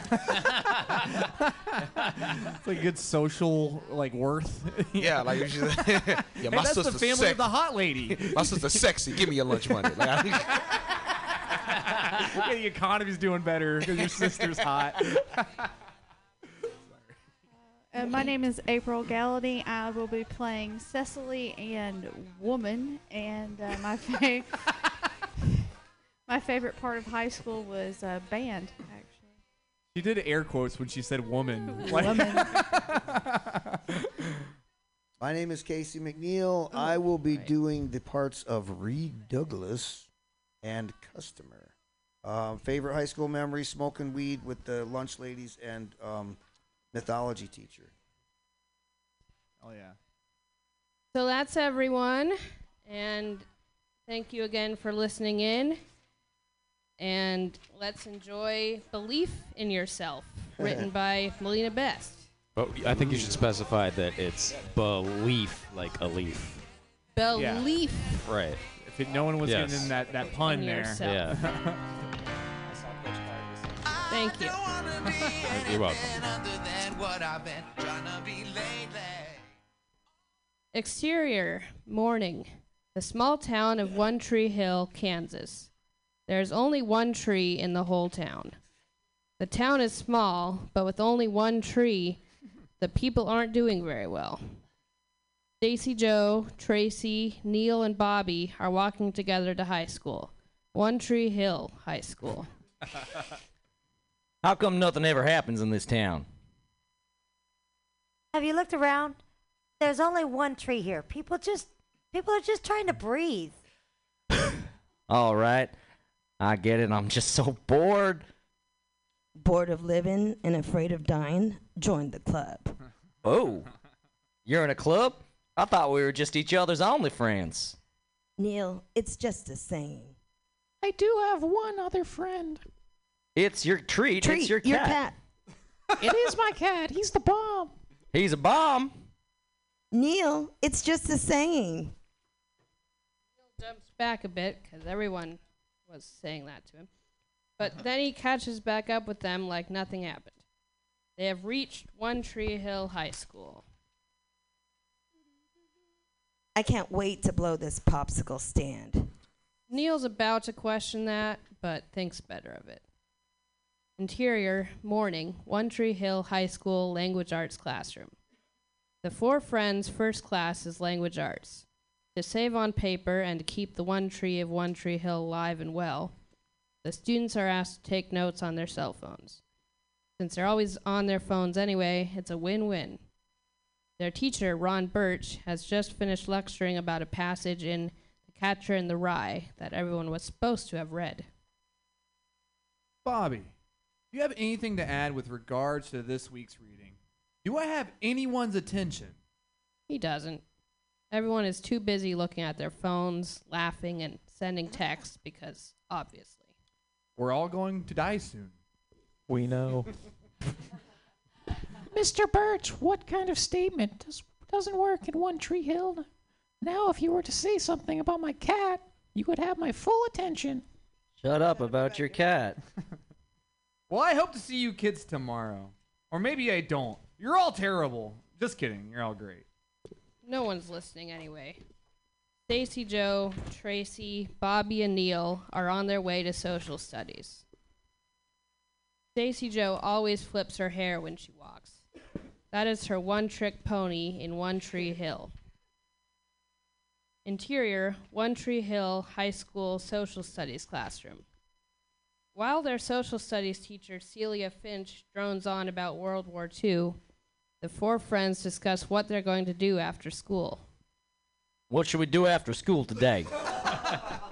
It's like good social like worth. Yeah, like if she's- yeah, Hey, my that's the sister's family sexy. of the hot lady. My sister's sexy. Give me your lunch money. Like, I- yeah, the economy's doing better because your sister's hot. Uh, my name is April Gallaty. I will be playing Cecily and Woman. And uh, my fa- my favorite part of high school was uh, band. Actually, She did air quotes when she said "woman." Like- Woman. My name is Casey McNeil. I will be doing the parts of Reed Douglas and Customer. Um, favorite high school memory: smoking weed with the lunch ladies and um, mythology teacher. Oh yeah. So that's everyone. And thank you again for listening in. And let's enjoy Belief in Yourself, written by Melina Best. But I think you should specify that it's belief, like a leaf. Belief. Right. If it, no one was Yes. getting in that, that pun In there. yourself. Yeah. Thank you. You're welcome. Exterior, morning. The small town of One Tree Hill, Kansas. There's only one tree in the whole town. The town is small, but with only one tree, the people aren't doing very well. Stacy Joe, Tracy, Neil, and Bobby are walking together to high school. One Tree Hill High School. How come nothing ever happens in this town? Have you looked around? There's only one tree here. People just people are just trying to breathe. All right. I get it. I'm just so bored. Bored of living and afraid of dying? Join the club. Oh. You're in a club? I thought we were just each other's only friends. Neil, it's just a saying. I do have one other friend. It's your treat. Treat, it's your cat. your cat. it is my cat. He's the bomb. He's a bomb. Neil, it's just a saying. Neil jumps back a bit because everyone was saying that to him. But uh-huh. then he catches back up with them like nothing happened. They have reached One Tree Hill High School. I can't wait to blow this popsicle stand. Neil's about to question that, but thinks better of it. Interior, morning, One Tree Hill High School Language Arts Classroom. The four friends' first class is language arts. To save on paper and to keep the One Tree of One Tree Hill alive and well, the students are asked to take notes on their cell phones. Since they're always on their phones anyway, it's a win win. Their teacher, Ron Birch, has just finished lecturing about a passage in The Catcher in the Rye that everyone was supposed to have read. Bobby, do you have anything to add with regards to this week's reading? Do I have anyone's attention? He doesn't. Everyone is too busy looking at their phones, laughing, and sending texts because, obviously. We're all going to die soon. We know. Mr. Birch, what kind of statement does, doesn't work in One Tree Hill? Now, if you were to say something about my cat, you would have my full attention. Shut up about your cat. Well, I hope to see you kids tomorrow. Or maybe I don't. You're all terrible. Just kidding. You're all great. No one's listening anyway. Stacy Joe, Tracy, Bobby, and Neil are on their way to social studies. Stacy Joe always flips her hair when she walks. That is her one trick pony in One Tree Hill. Interior, One Tree Hill High School Social Studies classroom. While their social studies teacher, Celia Finch, drones on about World War II, the four friends discuss what they're going to do after school. What should we do after school today?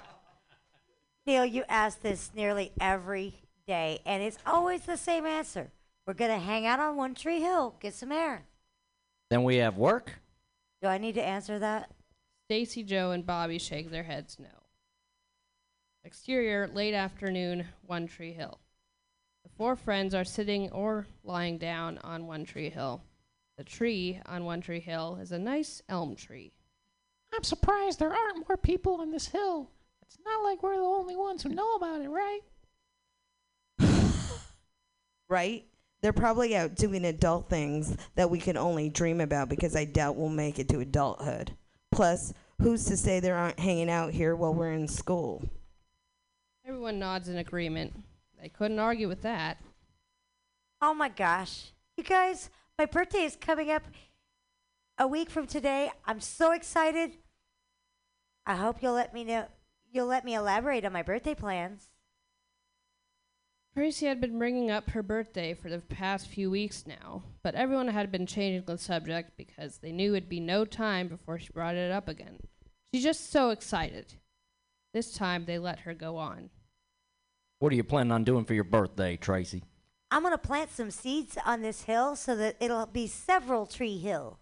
Neil, you ask this nearly every day, and it's always the same answer. We're gonna hang out on One Tree Hill, get some air. then we have work? Do I need to answer that? Stacy, Joe, and Bobby shake their heads no. Exterior, late afternoon, One Tree Hill. The four friends are sitting or lying down on One Tree Hill. The tree on One Tree Hill is a nice elm tree. I'm surprised there aren't more people on this hill. It's not like we're the only ones who know about it, right? right? They're probably out doing adult things that we can only dream about because I doubt we'll make it to adulthood. Plus, who's to say they aren't hanging out here while we're in school? Everyone nods in agreement. They couldn't argue with that. Oh my gosh. You guys, my birthday is coming up a week from today. I'm so excited. I hope you'll let me know you'll let me elaborate on my birthday plans. Tracy had been bringing up her birthday for the past few weeks now, but everyone had been changing the subject because they knew it'd be no time before she brought it up again. She's just so excited. This time they let her go on. What are you planning on doing for your birthday, Tracy? I'm going to plant some seeds on this hill so that it'll be several tree hill.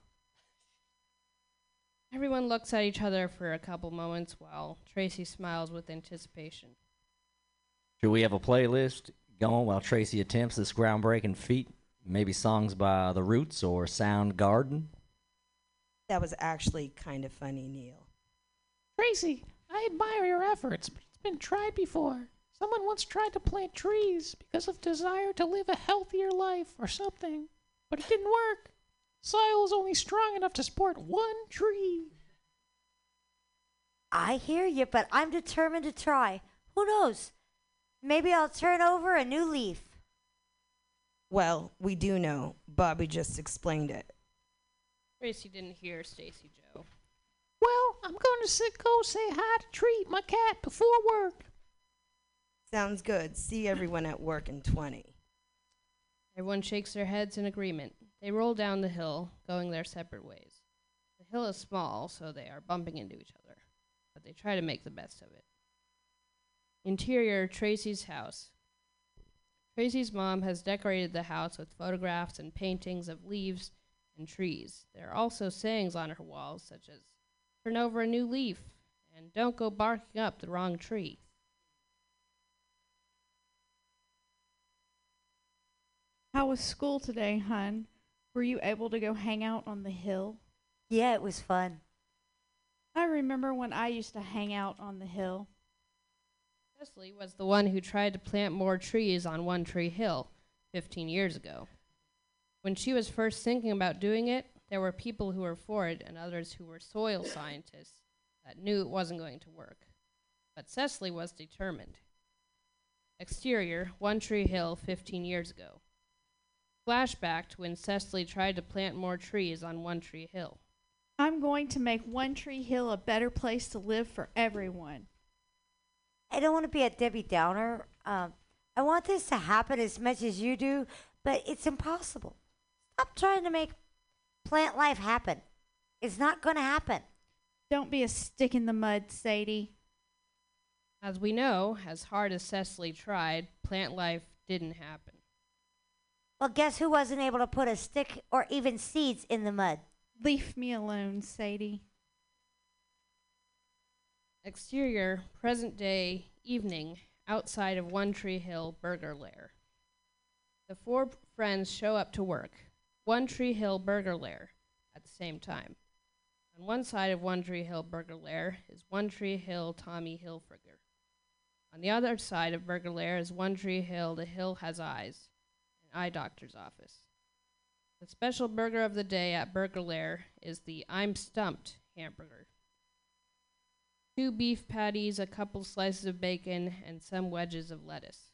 Everyone looks at each other for a couple moments while Tracy smiles with anticipation. Should we have a playlist going while Tracy attempts this groundbreaking feat? Maybe songs by The Roots or Soundgarden? That was actually kind of funny, Neil. Tracy, I admire your efforts, but it's been tried before. Someone once tried to plant trees because of desire to live a healthier life or something, but it didn't work. Soil is only strong enough to support one tree. I hear you, but I'm determined to try. Who knows? Maybe I'll turn over a new leaf. Well, we do know. Bobby just explained it. Tracy didn't hear Stacy Joe. Well, I'm going to sit, go say hi to Treat, my cat, before work. Sounds good. See everyone at work in 20. Everyone shakes their heads in agreement. They roll down the hill, going their separate ways. The hill is small, so they are bumping into each other, but they try to make the best of it. Interior Tracy's house. Tracy's mom has decorated the house with photographs and paintings of leaves and trees. There are also sayings on her walls, such as turn over a new leaf and don't go barking up the wrong tree. How was school today, hun? Were you able to go hang out on the hill? Yeah, it was fun. I remember when I used to hang out on the hill. Cecily was the one who tried to plant more trees on One Tree Hill 15 years ago. When she was first thinking about doing it, there were people who were for it and others who were soil scientists that knew it wasn't going to work. But Cecily was determined. Exterior, One Tree Hill 15 years ago. Flashback to when Cecily tried to plant more trees on One Tree Hill. I'm going to make One Tree Hill a better place to live for everyone. I don't want to be a Debbie Downer. Um, I want this to happen as much as you do, but it's impossible. Stop trying to make plant life happen. It's not going to happen. Don't be a stick in the mud, Sadie. As we know, as hard as Cecily tried, plant life didn't happen. Well, guess who wasn't able to put a stick or even seeds in the mud? Leave me alone, Sadie. Exterior, present day, evening, outside of One Tree Hill Burger Lair. The four p- friends show up to work. One Tree Hill Burger Lair at the same time. On one side of One Tree Hill Burger Lair is One Tree Hill Tommy Hilfiger. On the other side of Burger Lair is One Tree Hill The Hill Has Eyes, an eye doctor's office. The special burger of the day at Burger Lair is the I'm Stumped hamburger. Two beef patties, a couple slices of bacon, and some wedges of lettuce.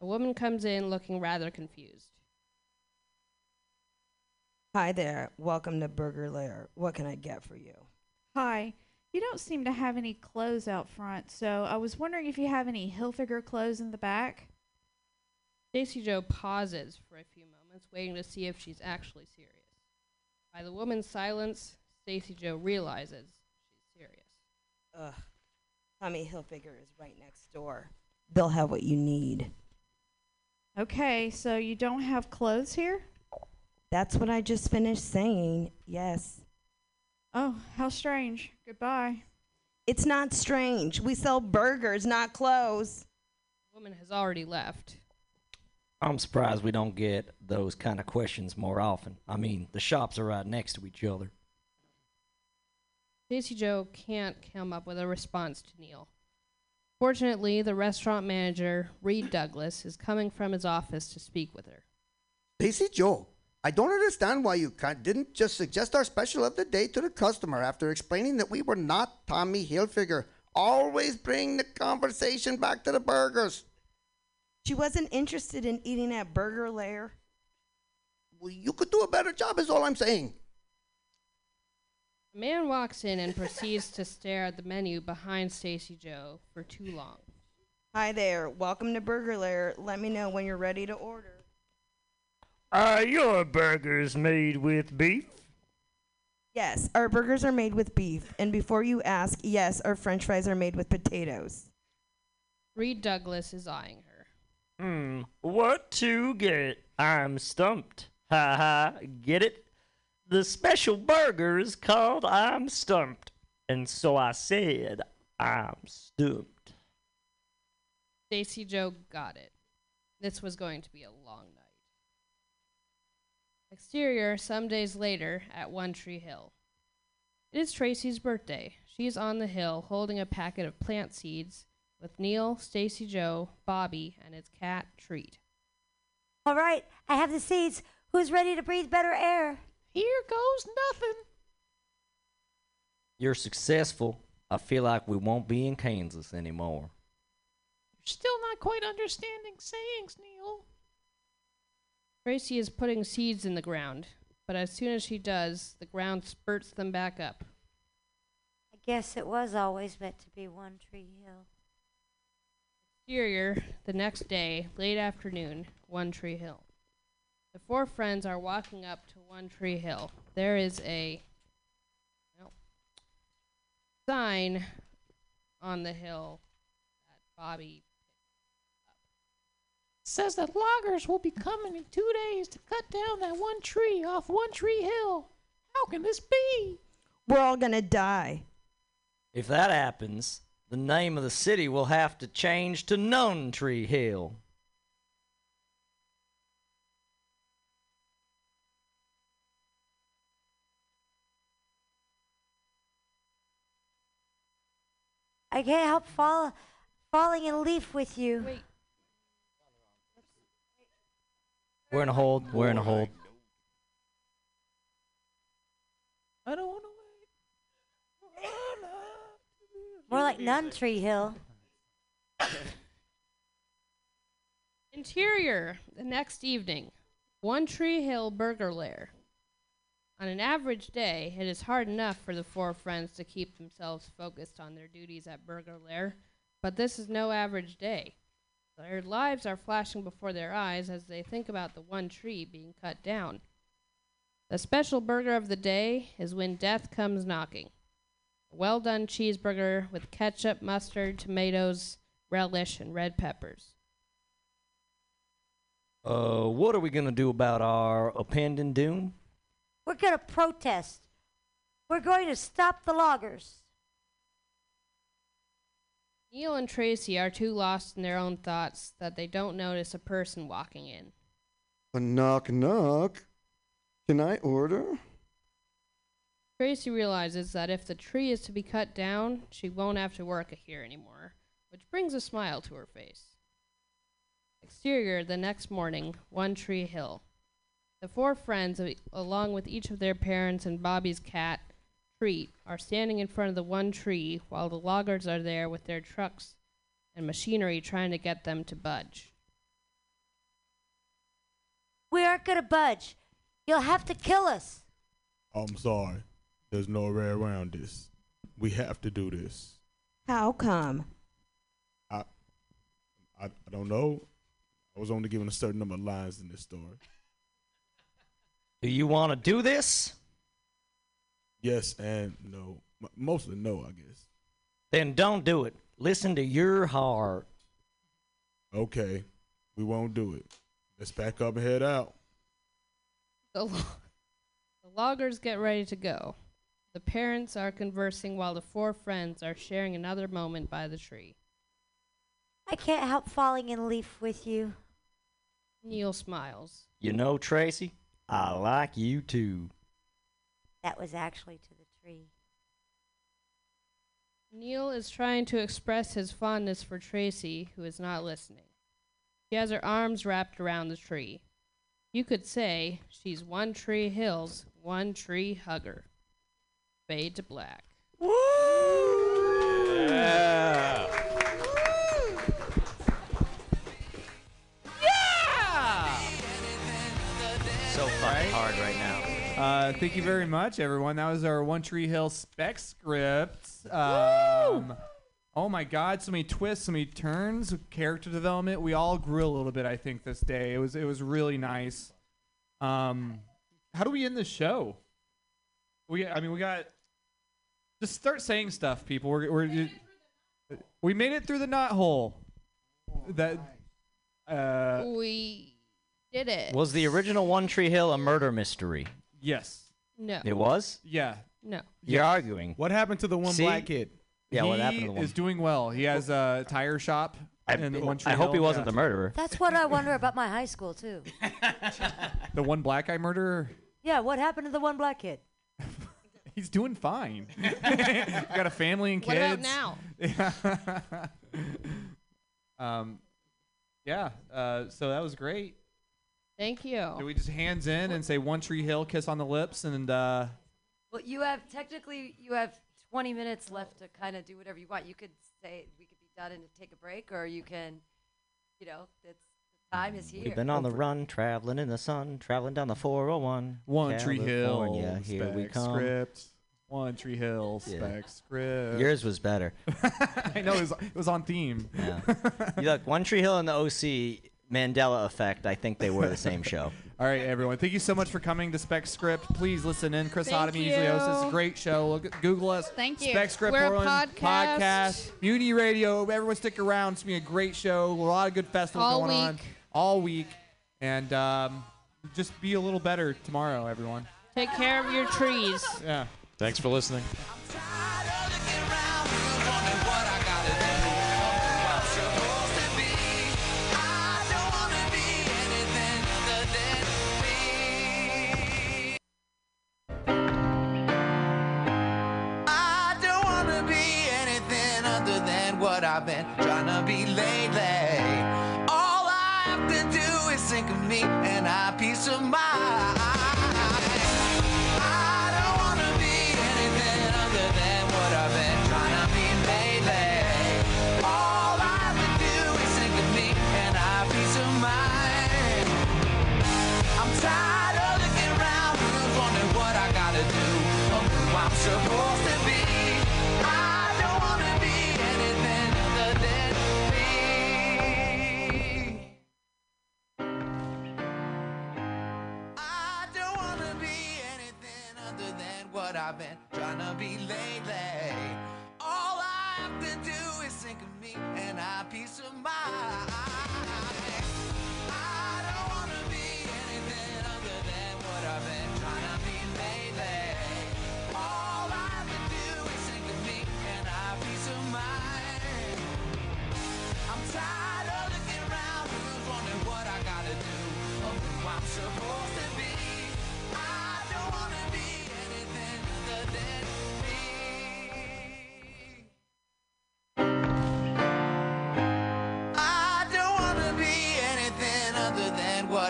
A woman comes in looking rather confused. Hi there. Welcome to Burger Lair. What can I get for you? Hi. You don't seem to have any clothes out front, so I was wondering if you have any Hilfiger clothes in the back. Stacy Joe pauses for a few moments, waiting to see if she's actually serious. By the woman's silence, Stacy Joe realizes she's serious. Ugh. Tommy Hilfiger is right next door. They'll have what you need. Okay, so you don't have clothes here? That's what I just finished saying. Yes. Oh, how strange. Goodbye. It's not strange. We sell burgers, not clothes. The woman has already left. I'm surprised we don't get those kind of questions more often. I mean, the shops are right next to each other. Stacy Joe can't come up with a response to Neil. Fortunately, the restaurant manager, Reed Douglas, is coming from his office to speak with her. Stacy Joe, I don't understand why you can't, didn't just suggest our special of the day to the customer after explaining that we were not Tommy Hilfiger. Always bring the conversation back to the burgers. She wasn't interested in eating at Burger Lair. Well, you could do a better job, is all I'm saying. A man walks in and proceeds to stare at the menu behind Stacy Joe for too long. Hi there. Welcome to Burger Lair. Let me know when you're ready to order. Are your burgers made with beef? Yes, our burgers are made with beef. And before you ask, yes, our french fries are made with potatoes. Reed Douglas is eyeing her. Hmm, what to get? I'm stumped. Ha ha, get it? The special burger is called I'm Stumped. And so I said, I'm stumped. Stacy Joe got it. This was going to be a long night. Exterior, some days later, at One Tree Hill. It is Tracy's birthday. She is on the hill holding a packet of plant seeds with Neil, Stacy Joe, Bobby, and his cat, Treat. All right, I have the seeds. Who's ready to breathe better air? Here goes nothing. You're successful. I feel like we won't be in Kansas anymore. You're still not quite understanding sayings, Neil. Tracy is putting seeds in the ground, but as soon as she does, the ground spurts them back up. I guess it was always meant to be One Tree Hill. Exterior, the next day, late afternoon, One Tree Hill. The four friends are walking up to One Tree Hill. There is a well, sign on the hill that Bobby. Says that loggers will be coming in two days to cut down that one tree off One Tree Hill. How can this be? We're all gonna die. If that happens, the name of the city will have to change to None Tree Hill. I can't help fall, falling in leaf with you. We're in a hold. We're in a hold. I don't want to More like Nun Tree Hill. Interior, the next evening, One Tree Hill Burger Lair. On an average day, it is hard enough for the four friends to keep themselves focused on their duties at Burger Lair, but this is no average day. Their lives are flashing before their eyes as they think about the one tree being cut down. The special burger of the day is when death comes knocking. A well done cheeseburger with ketchup, mustard, tomatoes, relish, and red peppers. Uh, what are we gonna do about our impending doom? We're going to protest. We're going to stop the loggers. Neil and Tracy are too lost in their own thoughts that they don't notice a person walking in. A knock knock. Can I order? Tracy realizes that if the tree is to be cut down, she won't have to work here anymore, which brings a smile to her face. Exterior the next morning, One Tree Hill. The four friends, uh, along with each of their parents and Bobby's cat, Treat, are standing in front of the one tree while the loggers are there with their trucks and machinery trying to get them to budge. We aren't going to budge. You'll have to kill us. I'm sorry. There's no way around this. We have to do this. How come? I, I, I don't know. I was only given a certain number of lines in this story. Do you want to do this? Yes and no. M- mostly no, I guess. Then don't do it. Listen to your heart. Okay, we won't do it. Let's pack up and head out. The, lo- the loggers get ready to go. The parents are conversing while the four friends are sharing another moment by the tree. I can't help falling in leaf with you. Neil smiles. You know, Tracy, I like you too. That was actually to the tree. Neil is trying to express his fondness for Tracy, who is not listening. She has her arms wrapped around the tree. You could say she's One Tree Hill's One Tree Hugger. Fade to black. Woo! Woo! So fucking hard right now. Uh, thank you very much, everyone. That was our One Tree Hill spec script. Um, oh my God, so many twists, so many turns, character development. We all grew a little bit, I think, this day. It was it was really nice. Um, how do we end the show? We, I mean, we got. Just start saying stuff, people. We're, we're we made it through the knot hole. That. Uh, we did it. Was the original One Tree Hill a murder mystery? Yes. No. It was? Yeah. No. You're arguing. What happened to the one See? black kid? Yeah, he what happened to the one? is doing well. He has a tire shop. I- in One Tree I hope he wasn't Yeah. the murderer. That's what I wonder about my high school too. The one black guy murderer. Yeah, what happened to the one black kid? He's doing fine. Got a family and kids. What about now? um, yeah. Uh, so that was great. Thank you. Do we just hands in and say One Tree Hill, kiss on the lips, and uh, Well, you have technically you have 20 minutes left to kind of do whatever you want. You could say we could be done and take a break, or you can, you know, it's the time is here. We've been on the run, traveling in the sun, traveling down the 401. One Tree Hill. California, here we spec come. Script. One Tree Hill. Yeah. Spec script. Yours was better. I know it was, it was on theme. Yeah. you look, One Tree Hill and the OC, Mandela Effect, I think they were the same show. All right, everyone. Thank you so much for coming to Spec Script. Please listen in. Chris Thank Otomy usually hosts. It's a great show. Look, Google us. Thank you. Spec Script We're a Portland podcast. podcast. Mutiny Radio. Everyone stick around. It's gonna be a great show. A lot of good festivals All going on week. All week, and um, just be a little better tomorrow, everyone. Take care of your trees. Yeah. Thanks for listening. I don't wanna be anything other than what I've been trying to be lately. Think of me and I peace of mind.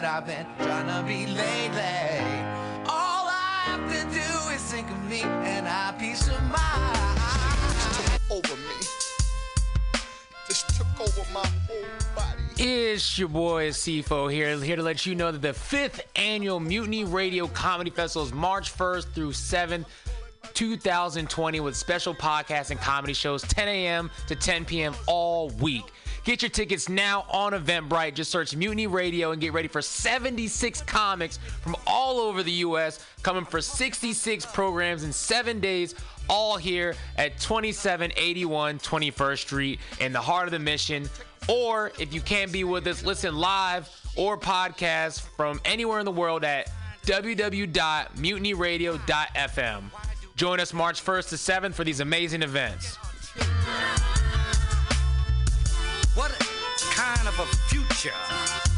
I've been trying to be lately. All I have to do is think of me and I peace of mind. over me. Just took over my whole body. It's your boy CFO here, here to let you know that the fifth annual Mutiny Radio Comedy Festival is March 1st through 7th, 2020, with special podcasts and comedy shows 10 a.m. to 10 p.m. all week. Get your tickets now on Eventbrite. Just search Mutiny Radio and get ready for 76 comics from all over the U.S. coming for 66 programs in seven days, all here at 2781 21st Street in the heart of the mission. Or if you can't be with us, listen live or podcast from anywhere in the world at www.mutinyradio.fm. Join us March 1st to 7th for these amazing events. What kind of a future?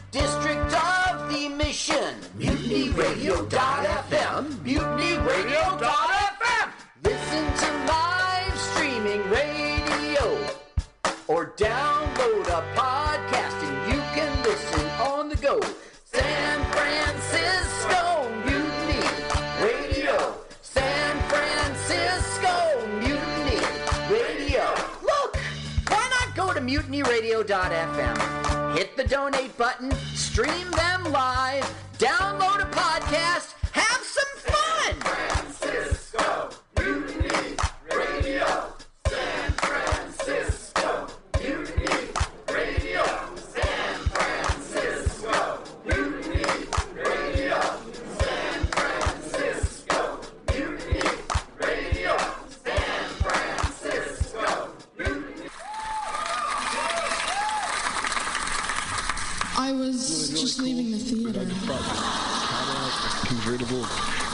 District of the Mission. MutinyRadio.fm. MutinyRadio.fm. Listen to live streaming radio or download a podcast and you can listen on the go. San Francisco Mutiny Radio. San Francisco Mutiny Radio. Look, why not go to mutinyradio.fm? Hit the donate button, stream them live, download a podcast,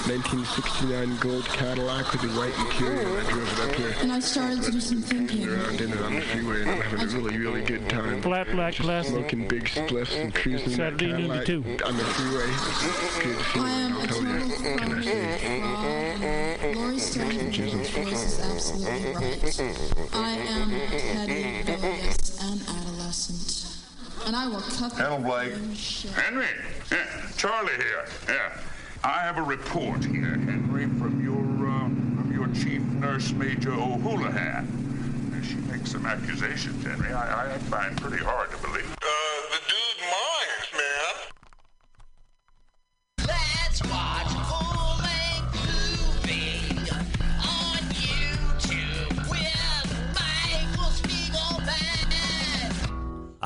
1969 gold Cadillac with the white interior. I drove it up here. And I started to do some thinking. Around in it on the freeway and I'm having a really, really good time. Flat black Just classic. Smoking big spliffs and cruising that Saturday noon to Cadillac two. on the freeway. It's good I am feeling, a I'll tell you. total What can I say? fraud. Laurie Stone's voice is absolutely right. I am petty, rebellious, and adolescent. And I will cut the Hello, Blake. Henry, yeah, Charlie here. Yeah, I have a report here, Henry, from your um, from your chief nurse, Major O'Houlihan. Uh, She makes some accusations, Henry. I, I find pretty hard to believe. Uh,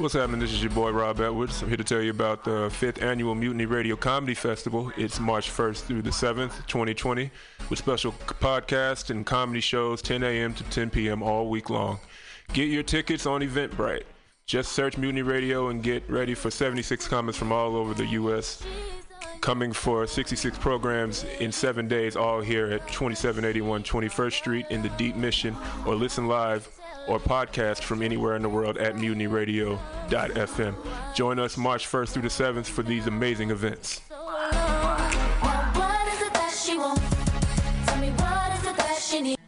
What's happening? This is your boy Rob Edwards. I'm here to tell you about the fifth annual Mutiny Radio Comedy Festival. It's March 1st through the 7th, 2020, with special podcasts and comedy shows 10 a.m. to 10 p.m. all week long. Get your tickets on Eventbrite. Just search Mutiny Radio and get ready for 76 comments from all over the U.S. Coming for 66 programs in seven days, all here at 2781 21st Street in the Deep Mission, or listen live or podcast from anywhere in the world at mutinyradio.fm. Join us March 1st through the 7th for these amazing events. Uh, what is it that she wants? Tell me what is it that she needs?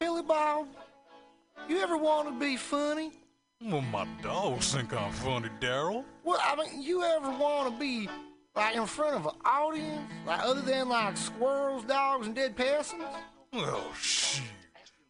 Billy Bob, you ever want to be funny? Well, my dogs think I'm funny, Daryl. Well, I mean, you ever want to be like in front of an audience, like other than like squirrels, dogs, and dead peasants? Well, shit.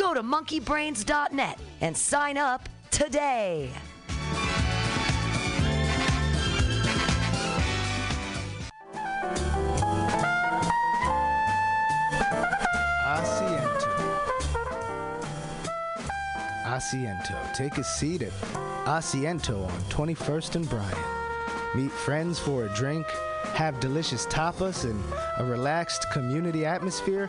Go to monkeybrains.net and sign up today. Asiento. Asiento. Take a seat at Asiento on 21st and Bryant. Meet friends for a drink, have delicious tapas, and a relaxed community atmosphere.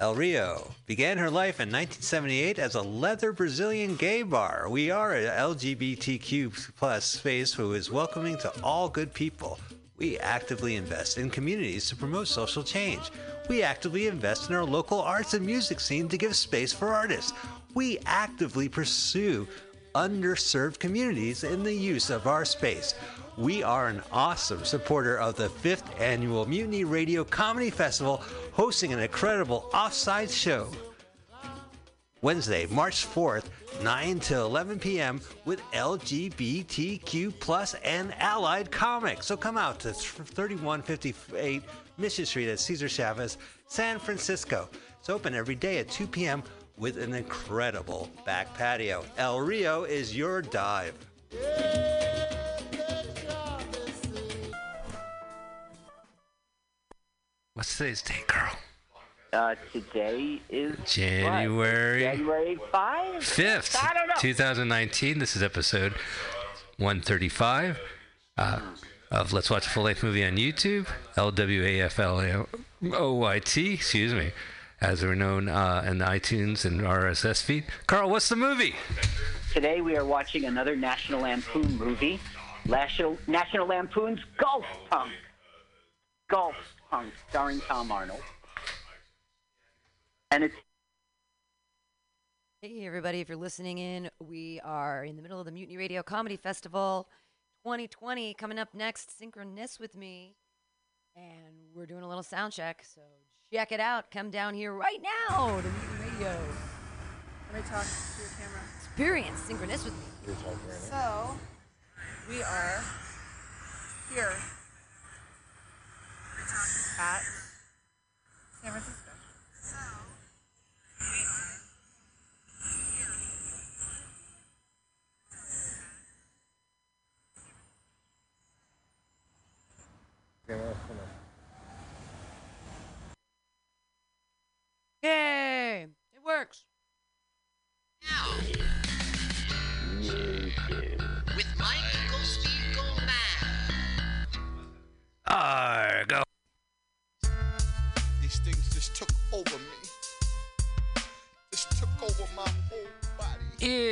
El Rio began her life in 1978 as a leather Brazilian gay bar. We are an LGBTQ plus space who is welcoming to all good people. We actively invest in communities to promote social change. We actively invest in our local arts and music scene to give space for artists. We actively pursue underserved communities in the use of our space. We are an awesome supporter of the fifth annual Mutiny Radio Comedy Festival, hosting an incredible offside show. Wednesday, March 4th, 9 to 11 p.m. with LGBTQ plus and allied comics. So come out to 3158 Mission Street at Cesar Chavez, San Francisco. It's open every day at 2 p.m. with an incredible back patio. El Rio is your dive. What's today's date, Carl? Uh, today is what? January January 5? 5th, I don't know. 2019. This is episode 135 uh, of Let's Watch a Full Length Movie on YouTube, LWAFLOYT, excuse me, as we're known uh, in the iTunes and RSS feed. Carl, what's the movie? Today we are watching another National Lampoon movie. National, National Lampoon's Golf Punk. Golf Punk, starring Tom Arnold. And it's Hey, everybody, if you're listening in, we are in the middle of the Mutiny Radio Comedy Festival 2020. Coming up next, Synchronous with me. And we're doing a little sound check, so check it out. Come down here right now to Mutiny Radio. Let me talk to your camera. Experience Synchronous with me. So, we are here at San Francisco. Yay!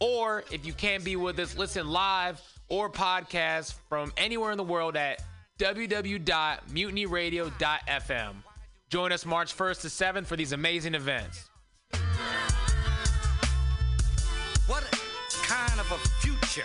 Or if you can't be with us, listen live or podcast from anywhere in the world at www.mutinyradio.fm. Join us March 1st to 7th for these amazing events. What kind of a future?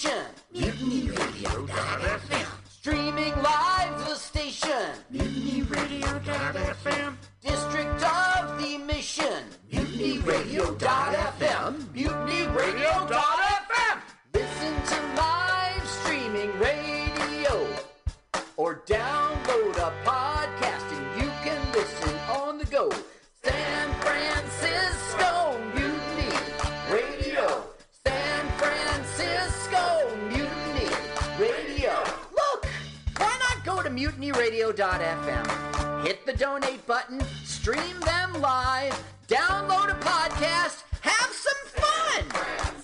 station. MutinyRadio.fm. Streaming live the station. MutinyRadio.fm. District of the mission. MutinyRadio.fm. MutinyRadio.fm. Listen to live streaming radio or down to mutinyradio.fm. Hit the donate button, stream them live, download a podcast, have some fun.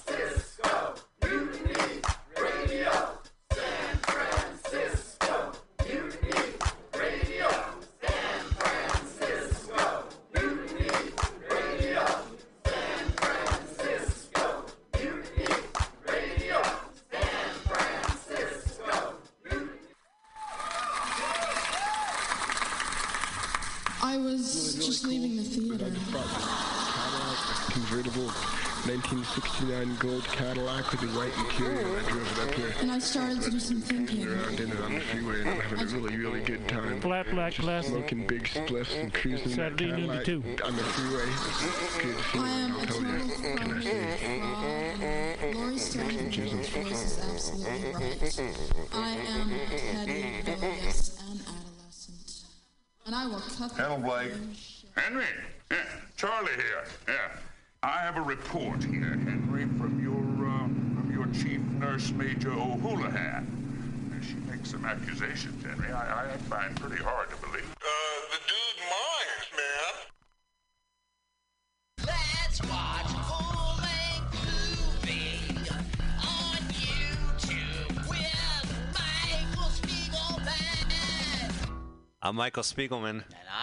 Gold Cadillac with the white interior. I drove it up here. And I started to do some thinking. Around in it on the freeway and I'm having a really, really good time. Flat black Just classic. Smoking big spliffs and cruising that Saturday noon to Cadillac two. on the freeway. It's good I am feeling, a I'll tell you. total Can I say? fraud. Laurie Stone's voice is absolutely right. I am petty, rebellious, and adolescent. And I will cut the Hello, Blake. Henry. Yeah, Charlie here. Yeah. I have a report here, Henry, from your uh, from your chief nurse, Major O'Houlihan. She makes some accusations, Henry. I, I find pretty hard to believe. Uh, the dude minds, man. Let's watch full-length movie on YouTube with Michael Spiegelman. I'm Michael Spiegelman.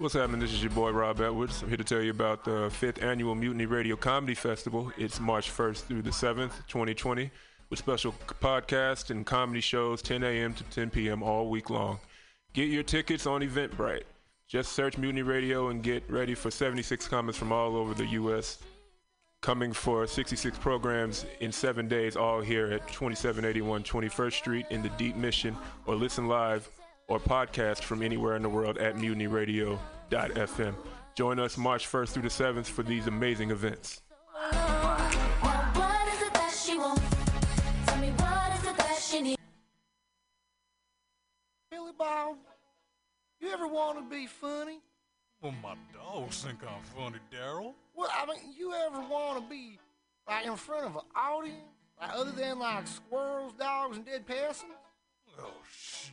What's happening? This is your boy Rob Edwards. I'm here to tell you about the fifth annual Mutiny Radio Comedy Festival. It's March 1st through the 7th, 2020, with special podcasts and comedy shows 10 a.m. to 10 p.m. all week long. Get your tickets on Eventbrite. Just search Mutiny Radio and get ready for 76 comments from all over the U.S. Coming for 66 programs in seven days, all here at 2781 21st Street in the Deep Mission, or listen live or podcast from anywhere in the world at mutinyradio.fm. Join us March 1st through the 7th for these amazing events. What is it that she wants? Tell me what is it that she needs? Billy Bob, you ever want to be funny? Well, my dogs think I'm funny, Daryl. Well, I mean, you ever want to be like in front of an audience, like other than like squirrels, dogs, and dead peasants? Oh, shit.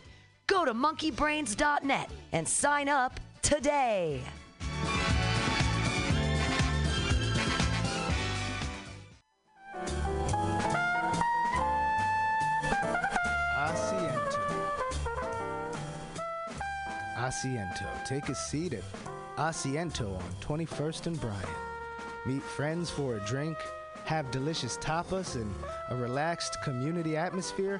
Go to monkeybrains.net and sign up today. Asiento. Asiento. Take a seat at Asiento on 21st and Bryant. Meet friends for a drink, have delicious tapas, and a relaxed community atmosphere.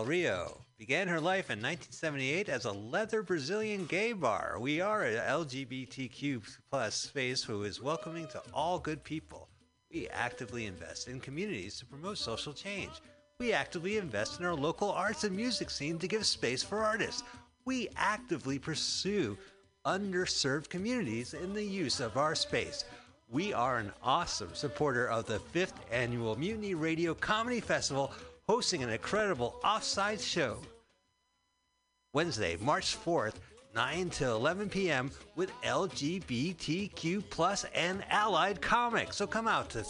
El Rio began her life in 1978 as a leather Brazilian gay bar. We are an LGBTQ plus space who is welcoming to all good people. We actively invest in communities to promote social change. We actively invest in our local arts and music scene to give space for artists. We actively pursue underserved communities in the use of our space. We are an awesome supporter of the fifth annual Mutiny Radio Comedy Festival, hosting an incredible offside show. Wednesday, March 4th, 9 to 11 p.m. with LGBTQ plus and allied comics. So come out to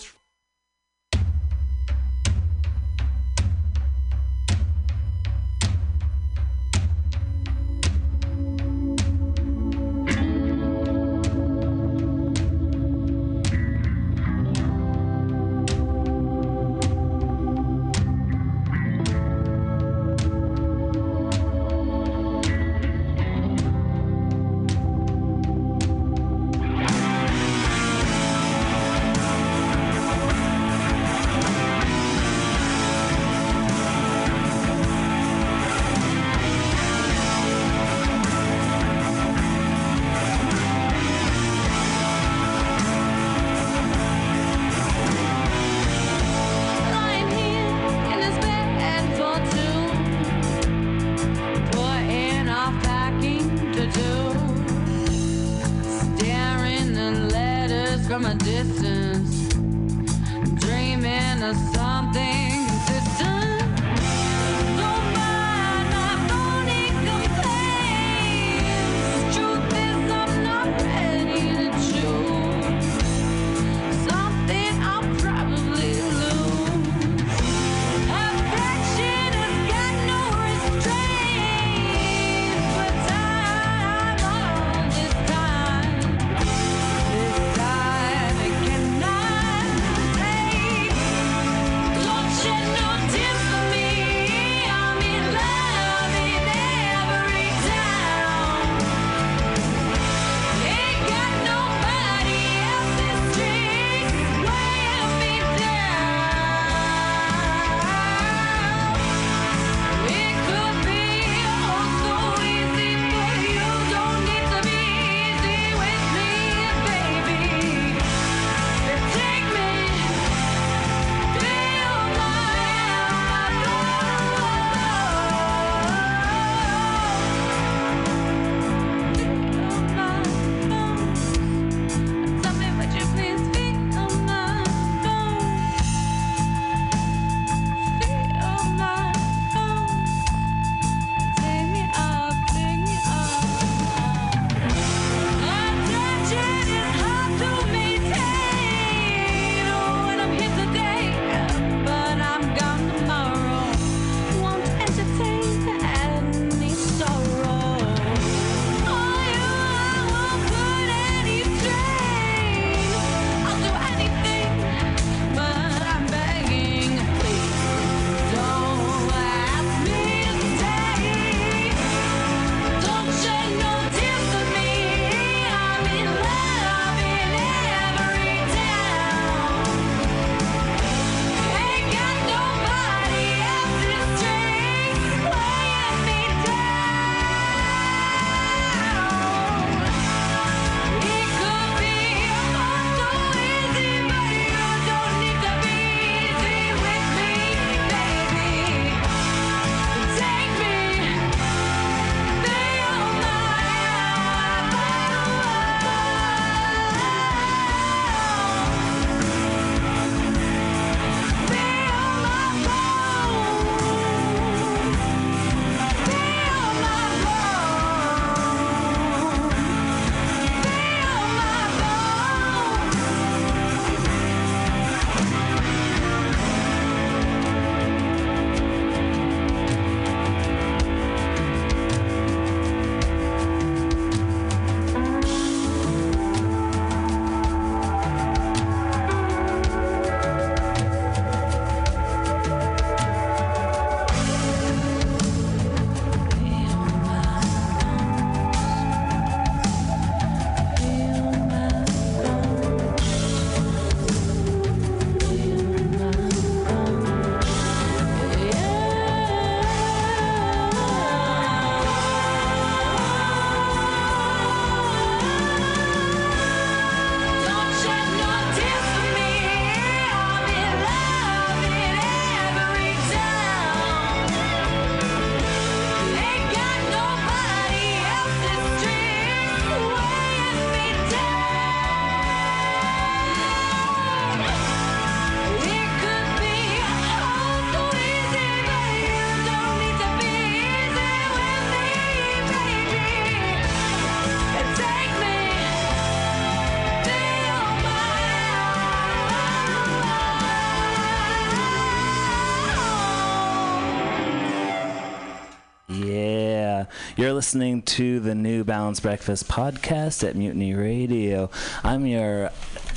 you're listening to the New Balanced Breakfast podcast at Mutiny Radio. I'm your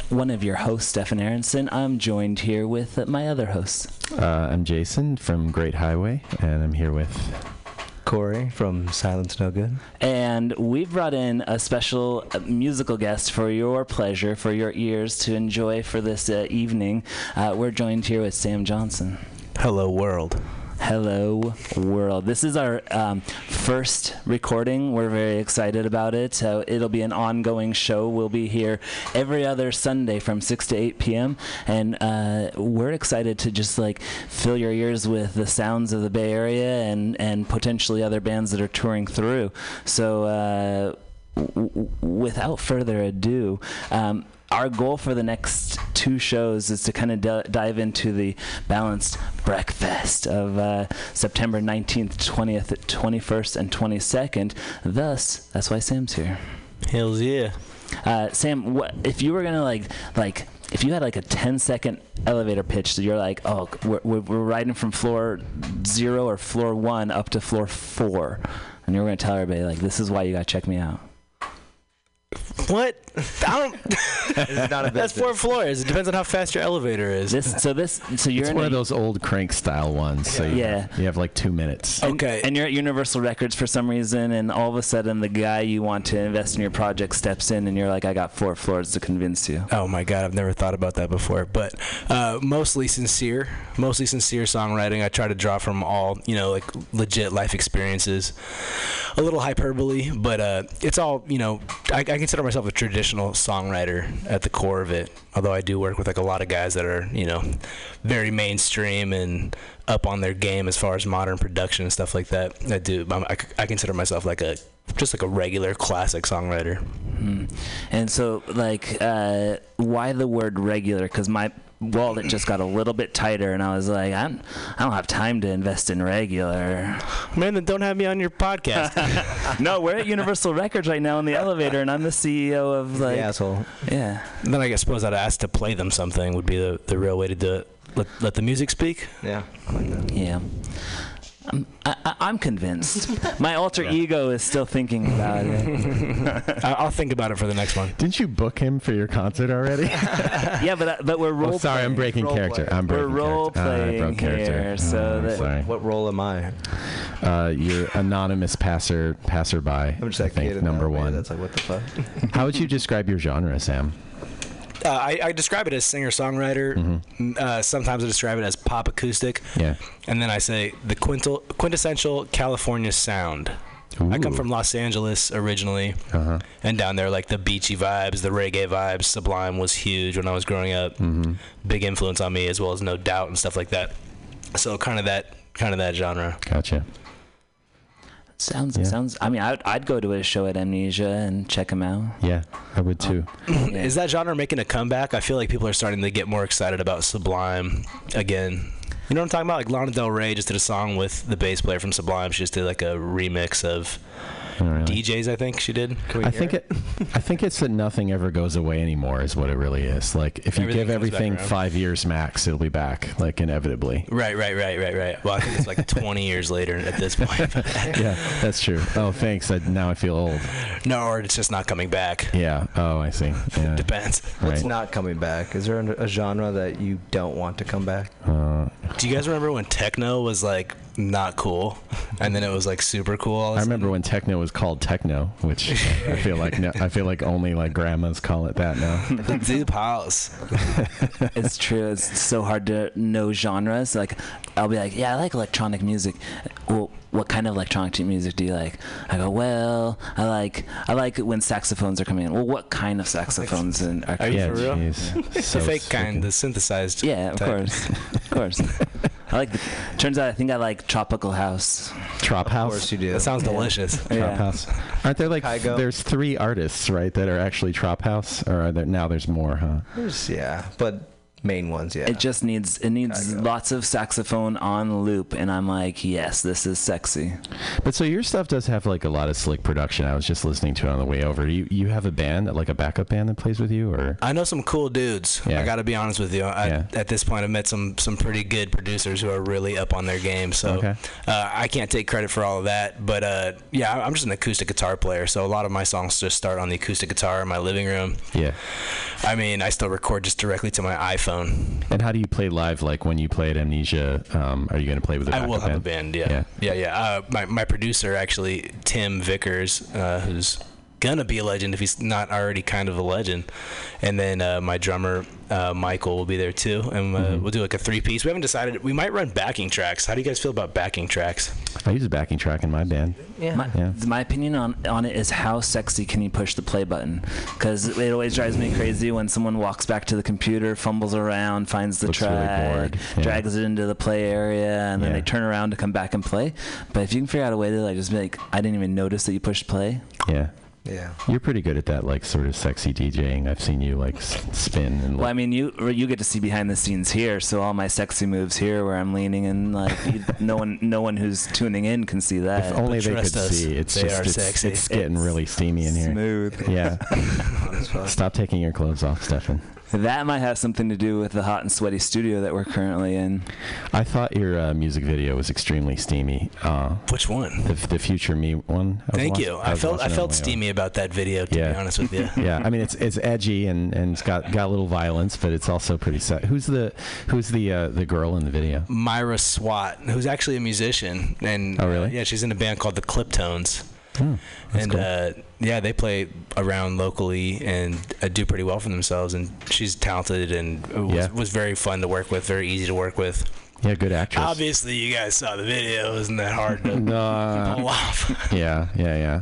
one of your hosts, Stefan Aronson. I'm joined here with my other hosts. Uh, I'm Jason from Great Highway, and I'm here with Corey from Silence No Good. And we've brought in a special uh, musical guest for your pleasure, for your ears to enjoy for this uh, evening. Uh, we're joined here with Sam Johnson. Hello, world. Hello, world. This is our um, first recording. We're very excited about it. So it'll be an ongoing show. We'll be here every other Sunday from 6 to 8 p.m. And uh, we're excited to just like fill your ears with the sounds of the Bay Area and, and potentially other bands that are touring through. So, uh, w- without further ado, um, our goal for the next two shows is to kind of d- dive into the balanced breakfast of uh, September 19th, 20th, 21st, and 22nd. Thus, that's why Sam's here. Hells yeah. Uh, Sam, what if you were gonna like like if you had like a 10 second elevator pitch, so you're like, oh, we're, we're, we're riding from floor zero or floor one up to floor four, and you're gonna tell everybody like, this is why you gotta check me out. What? I don't. not a That's four floors. It depends on how fast your elevator is. This so this so you're it's in one a- of those old crank style ones. So you, Yeah. you have like two minutes. And, and you're at Universal Records for some reason, and all of a sudden the guy you want to invest in your project steps in, and you're like, I got four floors to convince you. Oh my god, I've never thought about that before. But uh, mostly sincere, mostly sincere songwriting. I try to draw from all you know, like legit life experiences. A little hyperbole, but uh, it's all you know. I, I consider myself a traditional songwriter at the core of it. Although I do work with like a lot of guys that are you know very mainstream and up on their game as far as modern production and stuff like that. I do. I, I consider myself like a just like a regular classic songwriter. Hmm. And so, like, uh, why the word regular? Because my wallet just got a little bit tighter, and I was like, I'm, I don't have time to invest in regular. Man, then don't have me on your podcast. no, we're at Universal Records right now in the elevator, and I'm the CEO of like. asshole. Yeah. Then I guess suppose I'd ask to play them something would be the, the real way to do it. Let, let the music speak. Yeah. Yeah. I'm, I, I- I'm convinced. My alter ego is still thinking about it. I- I'll think about it for the next one. Didn't you book him for your concert already? yeah, but uh, but we're role. oh, sorry, I'm breaking Role character. playing. I'm breaking We're role character. Ah, I playing broke character. here, so Oh, that- sorry. What role am I? Uh, you're anonymous passer passerby. I'm just that I think number the one. That's like, what the fuck? How would you describe your genre, Sam? Uh, I, I describe it as singer songwriter. Uh, sometimes I describe it as pop acoustic. Yeah. And then I say the quintal, quintessential California sound. I come from Los Angeles originally, Uh-huh. and down there, like the beachy vibes, the reggae vibes. Sublime was huge when I was growing up. Mm-hmm. Big influence on me, as well as No Doubt and stuff like that. So kind of that, kind of that genre. Gotcha. Sounds sounds. I mean, I'd, I'd go to a show at Amnesia and check him out. Yeah, I would too. Is that genre making a comeback? I feel like people are starting to get more excited about Sublime again. You know what I'm talking about? Like Lana Del Rey just did a song with the bass player from Sublime. She just did like a remix of DJs. I think she did. Can we I think it. I think it's that nothing ever goes away anymore. Is what it really is. Like if you give everything five years max, it'll be back. Like inevitably. Right, right, right, right, right. Well, I think it's like 20 years later at this point. yeah, that's true. Oh, thanks. I, now I feel old. no, or it's just not coming back. Yeah. Oh, I see. Yeah. Depends. What's Right. not coming back? Is there a, a genre that you don't want to come back? Uh, Do you guys remember when techno was like not cool, and then it was like super cool? All of a I remember when techno was called techno, which I feel like no, I feel like only like grandmas call it that now. sudden? Deep house. it's true. It's so hard to know genres. Like, I'll be like, yeah, I like electronic music. Well, what kind of electronic music do you like? I go, well, I like I like when saxophones are coming in. Well, what kind of saxophones and are Are you Yeah, for real? jeez. the fake stupid. kind, the synthesized. Yeah, of type. course, of course. I like. The, turns out, I think I like tropical house. Trop house. Of course you do. That sounds Yeah. delicious. Trop Yeah. house. Aren't there like Kygo? there's three artists right that are actually trop house, or are there now there's more, huh? There's, yeah, but main ones, yeah. It just needs it needs lots of saxophone on loop, and I'm like, yes, this is sexy. But so your stuff does have like a lot of slick production. I was just listening to it on the way over. You you have a band, like a backup band that plays with you, or I know some cool dudes. Yeah. I got to be honest with you. I, Yeah. At this point, I've met some some pretty good producers who are really up on their game. So Okay. uh, I can't take credit for all of that. But uh, yeah, I'm just an acoustic guitar player. So a lot of my songs just start on the acoustic guitar in my living room. yeah? I mean, I still record just directly to my iPhone. And how do you play live? Like when you play at Amnesia, um, are you going to play with a I will have a band? band. Yeah, yeah, yeah. Uh, my my producer actually, Tim Vickers, uh, who's gonna be a legend if he's not already kind of a legend, and then uh, my drummer uh, Michael will be there too, and uh, Mm-hmm. we'll do like a three piece. We haven't decided. We might run backing tracks. How do you guys feel about backing tracks? I use a backing track in my band. My, Yeah. my opinion on, on it is how sexy can you push the play button? Because it always drives me crazy when someone walks back to the computer, fumbles around, finds the Looks track, bored. Yeah. drags it into the play area, and then Yeah. they turn around to come back and play. But if you can figure out a way to like just be like, I didn't even notice that you pushed play. Yeah. Yeah. You're pretty good at that, like sort of sexy DJing. I've seen you like spin and. Well, I mean, you you get to see behind the scenes here, so all my sexy moves here, where I'm leaning, and like you, no one no one who's tuning in can see that. If only they could see. It's just it's, it's getting really steamy in here. Smooth. Yeah. Stop taking your clothes off, Stefan. That might have something to do with the hot and sweaty studio that we're currently in. I thought your uh, music video was extremely steamy. Uh, Which one? The, the Future Me one. I Thank watch- you. I, was felt I felt my own. steamy about that video. To Yeah. be honest with you. yeah, I mean it's it's edgy and, and it's got got a little violence, but it's also pretty set. Who's the who's the uh, the girl in the video? Myra Swat, who's actually a musician, and Oh, really? uh, yeah, she's in a band called the Cliptones. That's and cool. Yeah, they play around locally and uh, do pretty well for themselves. And she's talented and was, Yeah. was very fun to work with, very easy to work with. Yeah, good actress. Obviously, you guys saw the video. Isn't that hard to No. pull off? yeah, yeah, yeah.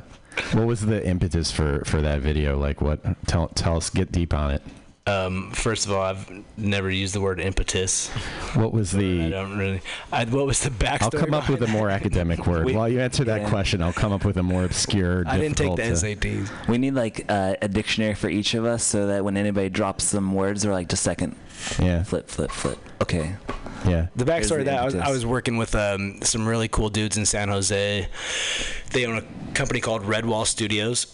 What was the impetus for for that video? Like, what? Tell tell us. Get deep on it. Um, first of all, I've never used the word impetus. What was the? I don't really. I, what was the backstory? I'll come up with a more academic word. We- While you answer that Yeah. question, I'll come up with a more obscure. I didn't take the difficult to- SATs. We need like uh, a dictionary for each of us, so that when anybody drops some words, we're like, just a second. Yeah. Flip, flip, flip. Okay. Yeah. The backstory of that, I was, I was working with um, some really cool dudes in San Jose. They own a company called Redwall Studios,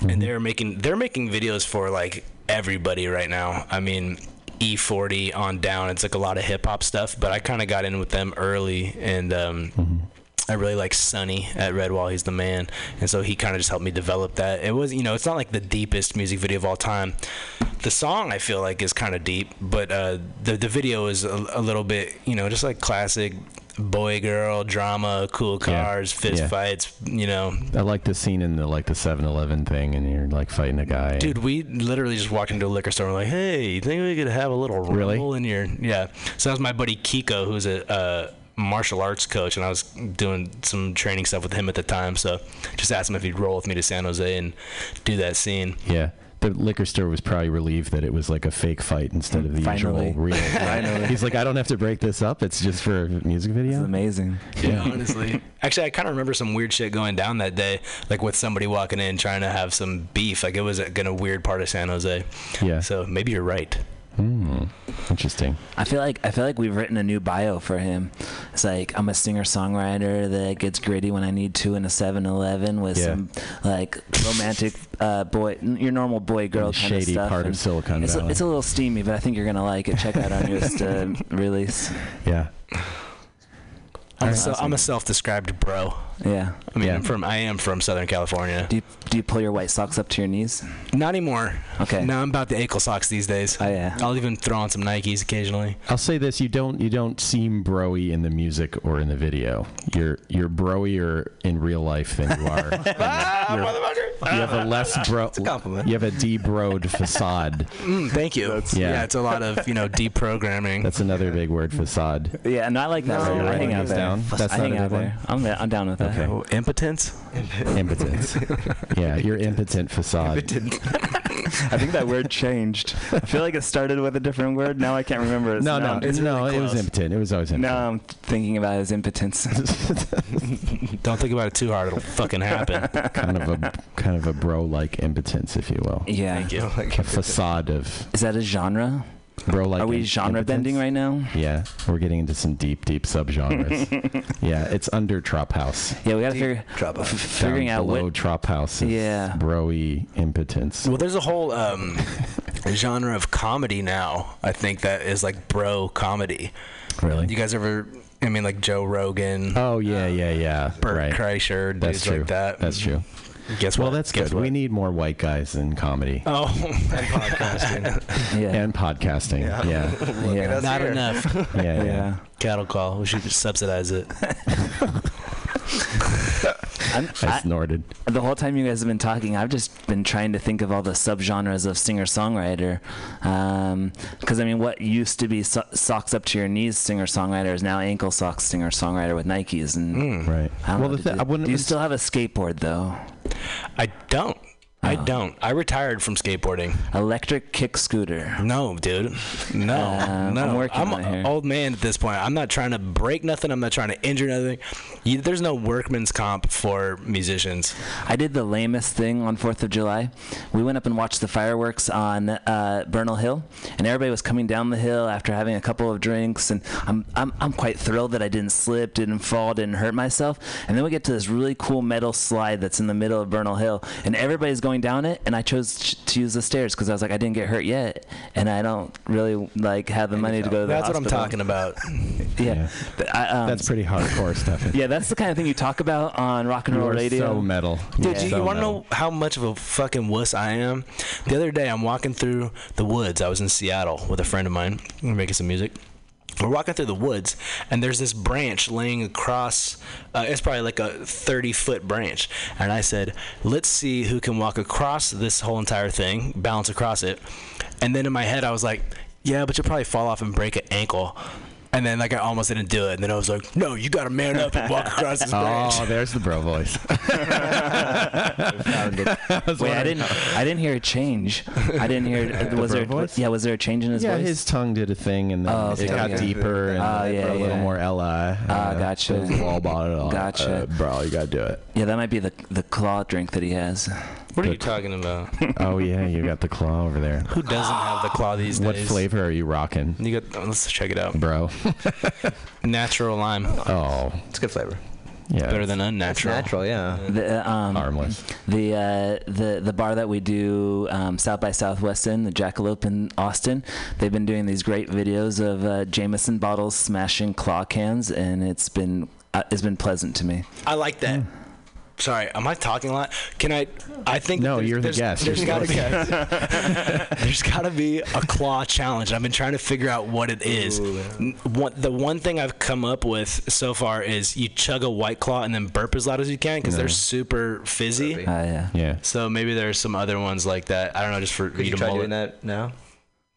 and they're making they're making videos for like everybody right now. I mean, E40 on down. It's like a lot of hip hop stuff, but I kind of got in with them early, and um, I really like Sonny at Redwall. He's the man, and so he kind of just helped me develop that. It was, you know, it's not like the deepest music video of all time. The song I feel like is kind of deep, but uh, the the video is a, a little bit, you know, just like classic boy girl drama, cool Yeah. cars, fist Yeah. fights, you know. I like the scene in the like the 7-Eleven thing, and you're like fighting a guy. Dude, we literally just walked into a liquor store and we're like, hey, you think we could have a little Really? rumble in your yeah. So that was my buddy Kiko, who's a uh, martial arts coach, and I was doing some training stuff with him at the time. So just asked him if he'd roll with me to San Jose and do that scene. Yeah. The liquor store was probably relieved that it was like a fake fight instead of the Finally. usual real. Finally. He's like, I don't have to break this up. It's just for a music video. It's amazing. Yeah, honestly. Actually, I kind of remember some weird shit going down that day, like with somebody walking in trying to have some beef. Like it was a, in a weird part of San Jose. Yeah. So maybe you're right. Hmm. Interesting. I feel like I feel like we've written a new bio for him. It's like I'm a singer songwriter that gets gritty when I need to in a 7-Eleven with Yeah. some like romantic uh, boy, your normal boy girl And kind of shady stuff. part of Silicon it's a, Valley. it's a little steamy, but I think you're gonna like it. Check out our newest uh, release. Yeah. I'm, a, Alright. se- I'm a self-described bro. Yeah. I mean, Yeah. I'm from I am from Southern California. Do you, do you pull your white socks up to your knees? Not anymore. Okay. No, I'm about the ankle socks these days. Oh yeah. I'll even throw on some Nikes occasionally. I'll say this: you don't you don't seem broy in the music or in the video. You're you're broier in real life than you are. You're- you have a less bro. It's a compliment. You have a de-broed facade. Mm, thank you. Yeah. yeah. it's a lot of you know deprogramming. That's another big word, facade. Yeah, and I like that. No, word. you're I writing hang out these there. Down? That's I not hang a out good there. I'm, I'm down with that. Okay. Oh, impotence. Impotence. yeah, your impotent facade. I think that word changed. I feel like it started with a different word. Now I can't remember it. No, Now no, I'm- it's, no. it was impotent. It was always impotent. Now I'm thinking about his impotence. Don't think about it too hard; it'll fucking happen. kind of a kind of a bro-like impotence, if you will. yeah. Thank you. A facade of Is that a genre? Bro-like. Are we genre impotence. bending right now? Yeah, we're getting into some deep, deep subgenres. yeah, it's under Trop House. Yeah, we gotta figure Drop f- out. figuring Down out below what. Trop House is Yeah. broy impotence. Well, there's a whole um, genre of comedy now. I think that is like bro comedy. Really? You guys ever? I mean, like Joe Rogan, Oh yeah, yeah, yeah. Bert right. Kreischer, That's dudes true. like that. That's true. Guess Well, what? that's Guess good. We need more white guys in comedy Oh, and podcasting. Yeah. and podcasting. Yeah, yeah, yeah. Not enough. yeah. yeah. Cattle call. We should subsidize it. I'm, I I, snorted. the whole time you guys have been talking, I've just been trying to think of all the subgenres of singer-songwriter. Um, because I mean, what used to be so- socks up to your knees singer-songwriter is now ankle socks singer-songwriter with Nikes. And Right. I don't well, know, the thi- do, I wouldn't. do you still have a skateboard though? I don't. I I don't. I retired from skateboarding. Electric kick scooter. No, dude. No, Uh, no. I'm working it an old man at this point. I'm not trying to break nothing. I'm not trying to injure nothing. You, there's no workman's comp for musicians. I did the lamest thing on Fourth of July. We went up and watched the fireworks on uh, Bernal Hill, and everybody was coming down the hill after having a couple of drinks. And I'm, I'm I'm quite thrilled that I didn't slip, didn't fall, didn't hurt myself. And then we get to this really cool metal slide that's in the middle of Bernal Hill, and everybody's going down it, and I chose to use the stairs because I was like, I didn't get hurt yet, and I don't really like have the money to go to the That's what I'm talking about. Yeah, But I, um, That's pretty hardcore stuff. yeah, that's the kind of thing you talk about on rock and You roll are radio. so metal. Dude, You're you, so want to know how much of a fucking wuss I am? The other day, I'm walking through the woods. I was in Seattle with a friend of mine. We were making some music. We're walking through the woods, and there's this branch laying across. Uh, it's probably like a 30 foot branch. And I said, let's see who can walk across this whole entire thing, balance across it. And then in my head, I was like, yeah, but you'll probably fall off and break an ankle. And then, like, I almost didn't do it. And then I was like, no, you got to man up and walk across this branch. Oh, there's the bro voice. Wait, I didn't. I didn't hear a change. I didn't hear. The Was there? bro voice? Yeah, was there a change in his yeah, voice? his tongue did a thing, and then Oh, it got okay. deeper and Ah, yeah, a little yeah. more li. Ah, uh, gotcha. goes all about it all. Gotcha. Uh, bro, you gotta do it. Yeah, that might be the the claw drink that he has. What are you talking about? oh yeah, you got the claw over there. Who doesn't have the claw these What days? What flavor are you rocking, You got. oh, let's check it out. bro? Natural lime. oh, It's good flavor. Yeah. Better than It's unnatural. natural, yeah. The, uh, um, harmless. the uh, the the bar that we do um, South by Southwest in the Jackalope in Austin, they've been doing these great videos of uh, Jameson bottles smashing claw cans, and it's been uh, it's been pleasant to me. I like that. Sorry, am I talking a lot? Can I? I think No, you're the guest. There's You're got to be. there's got to be a claw challenge. I've been trying to figure out what it is. N- One, the one thing I've come up with so far is you chug a white claw and then burp as loud as you can because they're super fizzy. Uh, yeah. Yeah. So maybe there's some other ones like that. I don't know, just for Could you you to try mull doing it. that now?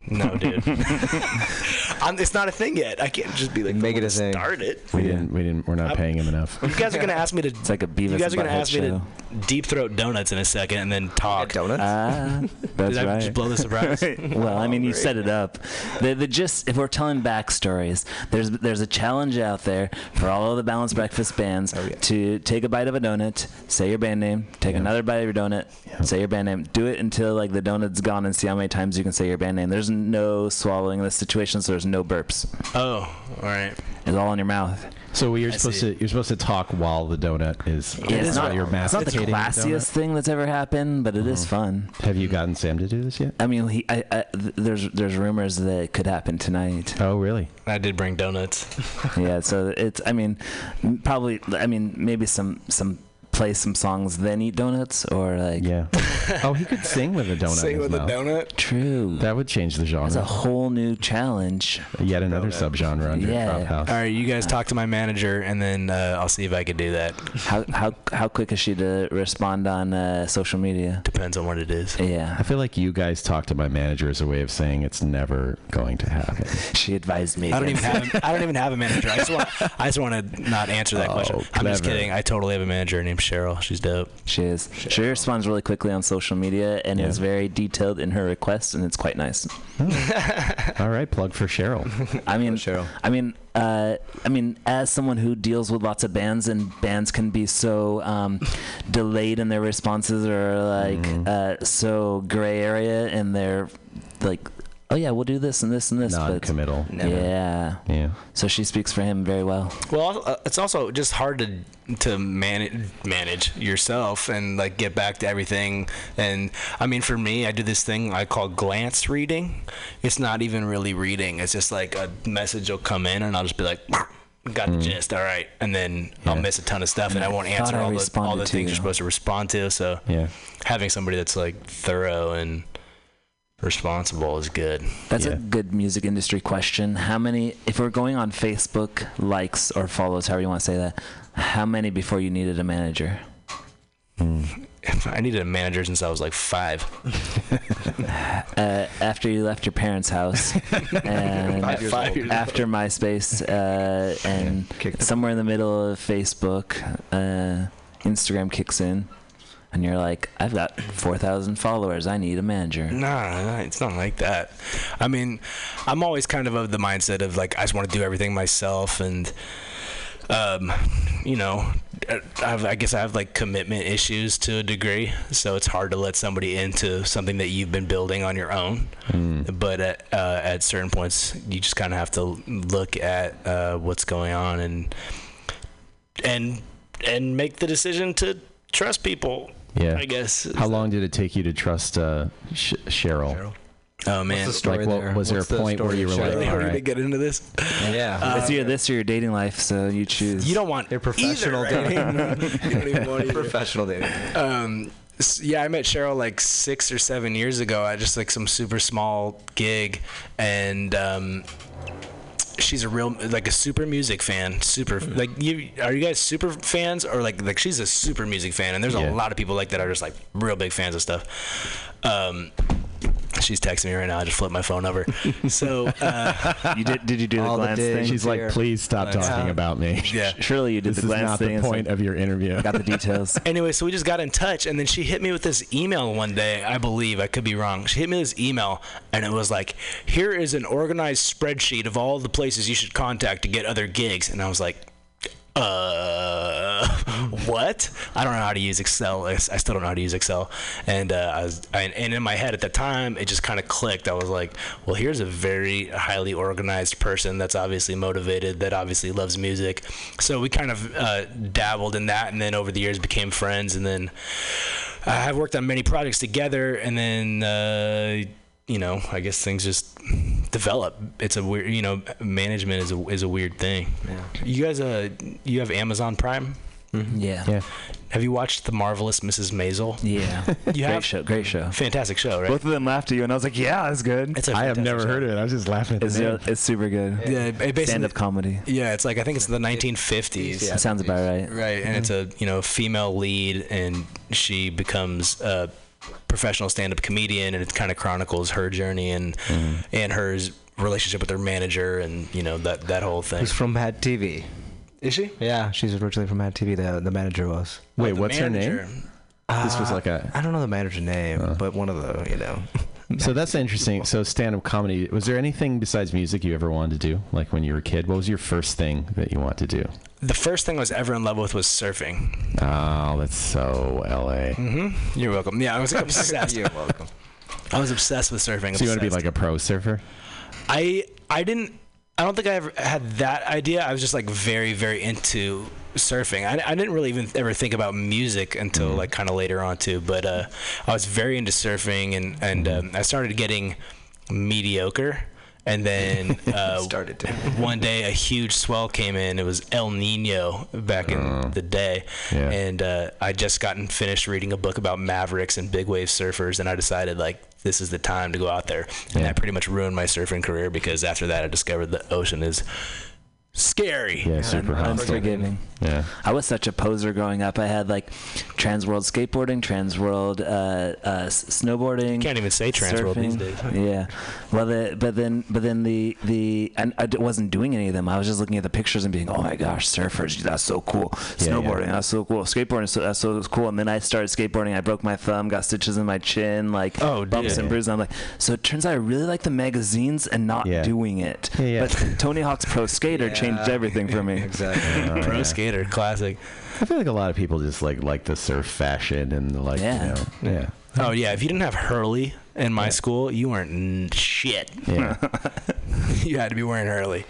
No, dude. I'm, it's not a thing yet. I can't just be like Make it a thing. Start it. We didn't. We didn't. We're not I'm- paying him enough. You guys are gonna ask me to. It's like a Beavis You guys are gonna Butthead ask me to deep throat donuts in a second and then talk. Donuts? Ah, that's Did I right. just blow the surprise? well, I mean, you set it up. The the just if we're telling backstories, there's there's a challenge out there for all of the balanced breakfast bands to take a bite of a donut, say your band name, take another bite of your donut, say your band name, do it until like the donut's gone, and see how many times you can say your band name. There's no swallowing in this situation, so there's no burps. oh, all right. It's all in your mouth. So you're I supposed see. to. You're supposed to talk while the donut is. Yeah, it's while not, you're it's not the classiest thing that's ever happened, but it is mm-hmm. fun. Have you gotten Sam to do this yet? I mean, he, I, I, there's there's rumors that it could happen tonight. Oh, really? I did bring donuts. yeah, so it's I mean, probably I mean maybe some some play some songs then eat donuts or like Yeah. oh, he could sing with a donut. Sing his with a donut. true. That would change the genre. It's a whole new challenge. Yet another subgenre under Yeah. Trop House. All right, you guys talk to my manager, and then uh, I'll see if I could do that. How how how quick is she to respond on uh, social media? Depends on what it is. Yeah, I feel like you guys talk to my manager as a way of saying it's never going to happen. she advised me. I don't even have. I don't even have a manager. I just want. I just want to not answer that Oh, question. I'm just kidding. I totally have a manager named Cheryl. She's dope. She is. She responds really quickly on social media and Yeah. is very detailed in her requests, and it's quite nice. All right, plug for Cheryl. I mean, Cheryl. I mean, uh, I mean, as someone who deals with lots of bands, and bands can be so um, delayed in their responses, or like Mm-hmm. uh, so gray area in their like, oh yeah, we'll do this and this and this, but Non-committal. yeah. Yeah. So she speaks for him very well. Well, uh, it's also just hard to to manage manage yourself and like get back to everything. And I mean, for me, I do this thing I call glance reading. It's not even really reading. It's just like a message will come in, and I'll just be like. Got the gist, all right, and then I'll miss a ton of stuff, and I won't answer I all the all the things you. you're supposed to respond to. So, Yeah. having somebody that's like thorough and responsible is good. That's Yeah. a good music industry question. How many, if we're going on Facebook likes or follows, however you want to say that, how many before you needed a manager? I needed a manager since I was like five. uh, after you left your parents' house and Five years Five old. years after MySpace uh, and somewhere in the middle of Facebook, uh, Instagram kicks in. And you're like, I've got 4,000 followers. I need a manager. Nah, nah, it's not like that. I mean, I'm always kind of of the mindset of like I just want to do everything myself, and um, you know, I, have, I guess I have like commitment issues to a degree, so it's hard to let somebody into something that you've been building on your own. But at, uh, at certain points, you just kind of have to look at uh, what's going on and and and make the decision to trust people. Yeah. I guess. How long did it take you to trust uh, Sh- Cheryl? Oh man, the story Like, what- there? was there What's a the point where you were of like, really all hard to get into this? Yeah. it's either this or your dating life, so you choose. You don't want Your professional either, right? dating. you don't even want either. Professional dating. Um, yeah, I met Cheryl like six or seven years ago at just like some super small gig, and um, she's a real like a super music fan. Super like you are you guys super fans or like like she's a super music fan, and there's Yeah. a lot of people like that are just like real big fans of stuff. Um, she's texting me right now. I just flipped my phone over. So uh, you did? Did you do the All the glance digs thing? She's like, please stop talking about me. Yeah. Surely you did the last thing. This the is glance not thing. the It's point like- of your interview. Got the details. Anyway, so we just got in touch, and then she hit me with this email one day. I believe I could be wrong. She hit me with this email, and it was like, "Here is an organized spreadsheet of all the places you should contact to get other gigs." And I was like, "Uh, what? I don't know how to use Excel. I still don't know how to use Excel." And uh, I was, I, and in my head at the time, it just kind of clicked. I was like, "Well, here's a very highly organized person that's obviously motivated, that obviously loves music." So we kind of uh, dabbled in that, and then over the years became friends, and then uh, I've worked on many projects together, and then uh, you know, I guess things just develop. It's a weird, you know, management is a is a weird thing. Yeah. You guys, uh, you have Amazon Prime. Yeah. Yeah. Have you watched The Marvelous Mrs. Maisel? Yeah. You great have? show. Great show. Fantastic show, right? Both of them laughed at you, and I was like, "Yeah, that's good." It's a I have never show. heard of it. I was just laughing at It's, the it's super good. Yeah, it basically- Stand-up comedy. Yeah, it's like I think it's the 1950s. That sounds about right. Right, and it's a you know female lead, and she becomes a professional stand-up comedian, and it kind of chronicles her journey and mm-hmm. and her relationship with her manager, and you know that that whole thing. Who's from Mad TV? Is she? Yeah, she's originally from Mad TV. The the manager was. Wait, Oh, the what's her manager. name? This was like a. Uh, I don't know the manager's name, uh. but one of the you know. So that's interesting. So stand-up comedy. Was there anything besides music you ever wanted to do? Like when you were a kid, what was your first thing that you wanted to do? The first thing I was ever in love with was surfing. Oh, that's so LA. Mm-hmm. You're welcome. Yeah, I was obsessed. You're welcome. I was obsessed with surfing. So you want to be like a pro surfer? I I didn't. I don't think I ever had that idea. I was just like very very into surfing. I, I didn't really even ever think about music until like kind of later on too. But uh, I was very into surfing, and and um, I started getting mediocre. And then uh, Started to. one day a huge swell came in. It was El Nino back in the day, Yeah. and uh, I just gotten finished reading a book about mavericks and big wave surfers, and I decided like this is the time to go out there. And that pretty much ruined my surfing career because after that I discovered the ocean is scary. Yeah, super hostile. Unforgiving. Yeah. I was such a poser growing up. I had like Trans World skateboarding, Trans World uh, uh, s- snowboarding. Can't even say Trans World these days. Yeah. Well, the, but then but then the the and I d- wasn't doing any of them. I was just looking at the pictures and being, oh my gosh, surfers, that's so cool. Snowboarding, yeah. that's so cool. Skateboarding, so that's so cool. And then I started skateboarding. I broke my thumb, got stitches in my chin, like Oh, bumps dear. and bruises. I'm like, so it turns out I really like the magazines and not Yeah. doing it. Yeah, yeah. But Tony Hawk's Pro Skater changed everything for me. Exactly. Pro yeah. skater, classic. I feel like a lot of people just like like the surf fashion and like Yeah. you know yeah Oh yeah, if you didn't have Hurley in my school, you weren't n- shit. yeah. you had to be wearing Hurley.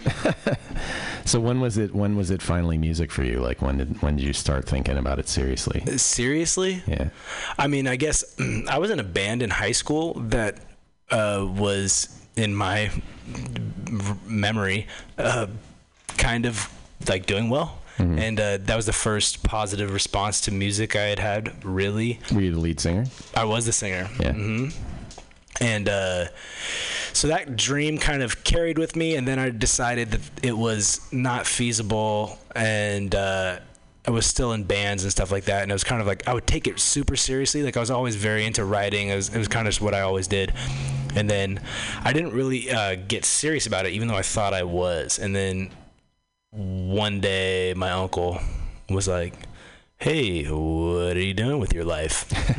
so when was it when was it finally music for you? Like when did when did you start thinking about it seriously? Seriously? Yeah. I mean, I guess I was in a band in high school that uh, was, in my memory, uh, kind of like doing well. And uh, that was the first positive response to music I had had, really. Were you the lead singer? I was the singer. Yeah. hmm And uh, so that dream kind of carried with me, and then I decided that it was not feasible, and uh, I was still in bands and stuff like that, and it was kind of like I would take it super seriously. Like I was always very into writing. It was, it was kind of just what I always did, and then I didn't really uh, get serious about it, even though I thought I was. And then one day, my uncle was like, "Hey, what are you doing with your life?"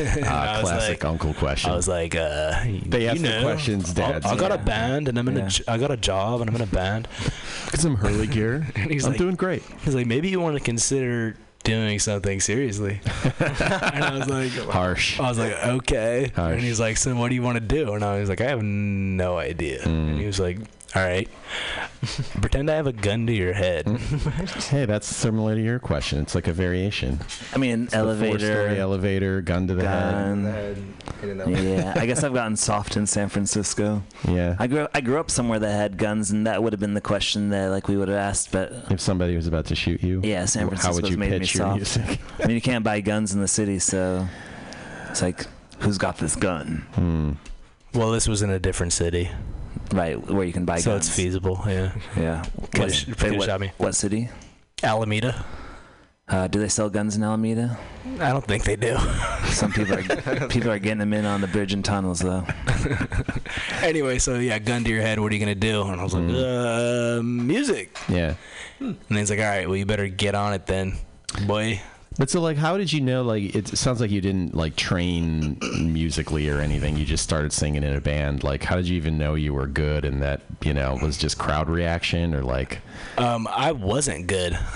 And I was classic like- uncle question. I was like, uh, They ask you the know, questions I- dads I, got a band and I'm in Yeah. a j- I got a job and I'm in a band. Get some hurley gear. And he's I'm like- doing great. He's like, maybe you want to consider doing something seriously. and I was like, Harsh. I was like, okay. Harsh. And he's like, so what do you want to do? And I was like, I have no idea. Mm. And he was like, all right, pretend I have a gun to your head. Hey, that's similar to your question. It's like a variation. I mean, It's the elevator, four-story elevator, gun to the gun. head. Yeah, I guess I've gotten soft in San Francisco. Yeah. I grew I grew up somewhere that had guns, and that would have been the question that like we would have asked. But If somebody was about to shoot you, yeah, San how Francisco's would you made me pitch your soft. music? I mean, you can't buy guns in the city, so it's like, who's got this gun? Hmm. Well, this was in a different city. Right, where you can buy guns. so guns. it's feasible, yeah. Yeah. What- what, shot me. what city? Alameda. Uh, do they sell guns in Alameda? I don't think they do. Some people are people are getting them in on the bridge and tunnels though. anyway, so yeah, gun to your head. What are you gonna do? And I was like, uh, music. Yeah. And he's like, all right, well, you better get on it then, boy. But so, like, how did you know? Like, it sounds like you didn't like train musically or anything. You just started singing in a band. Like, how did you even know you were good? And that you know was just crowd reaction or like? Um, I wasn't good.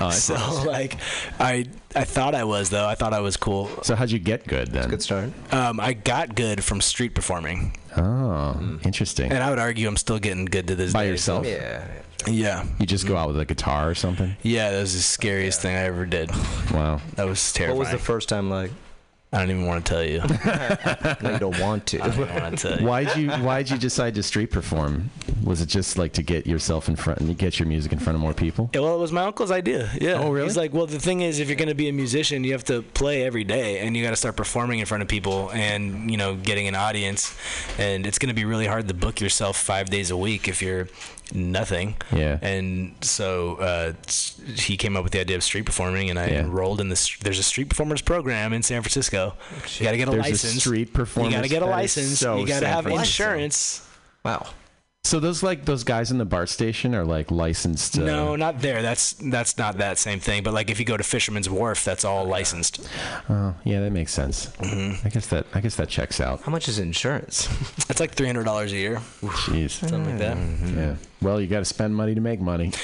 Oh, so like, I I thought I was though. I thought I was cool. So how'd you get good then? Good start. Um, I got good from street performing, Oh, interesting. and I would argue I'm still getting good to this By day. yourself? Yeah. Yeah. You just go out with a guitar or something? Yeah, that was the scariest thing I ever did. Wow. That was terrifying. What was the first time like? I don't even want to tell you. No, you don't want to. I don't want to tell you. Why'd you Why'd you decide to street perform? Was it just like to get yourself in front and get your music in front of more people? Yeah, well, it was my uncle's idea. Yeah. Oh, really? He's like, well, the thing is, if you're going to be a musician, you have to play every day, and you got to start performing in front of people, and you know, getting an audience, and it's going to be really hard to book yourself five days a week if you're nothing. Yeah. And so uh, he came up with the idea of street performing, and I Yeah. enrolled in this. There's a street performers program in San Francisco. You got to get a There's a license. street performers- You got to get a license. so you got to have Francisco. insurance. Wow. So those like those guys in the BART station are like licensed. Uh, No, not there. That's that's not that same thing. But like if you go to Fisherman's Wharf, that's all licensed. Oh, yeah, that makes sense. Mm-hmm. I guess that I guess that checks out. How much is insurance? It's like three hundred dollars a year, Jeez. something like that. Yeah. Well, you got to spend money to make money.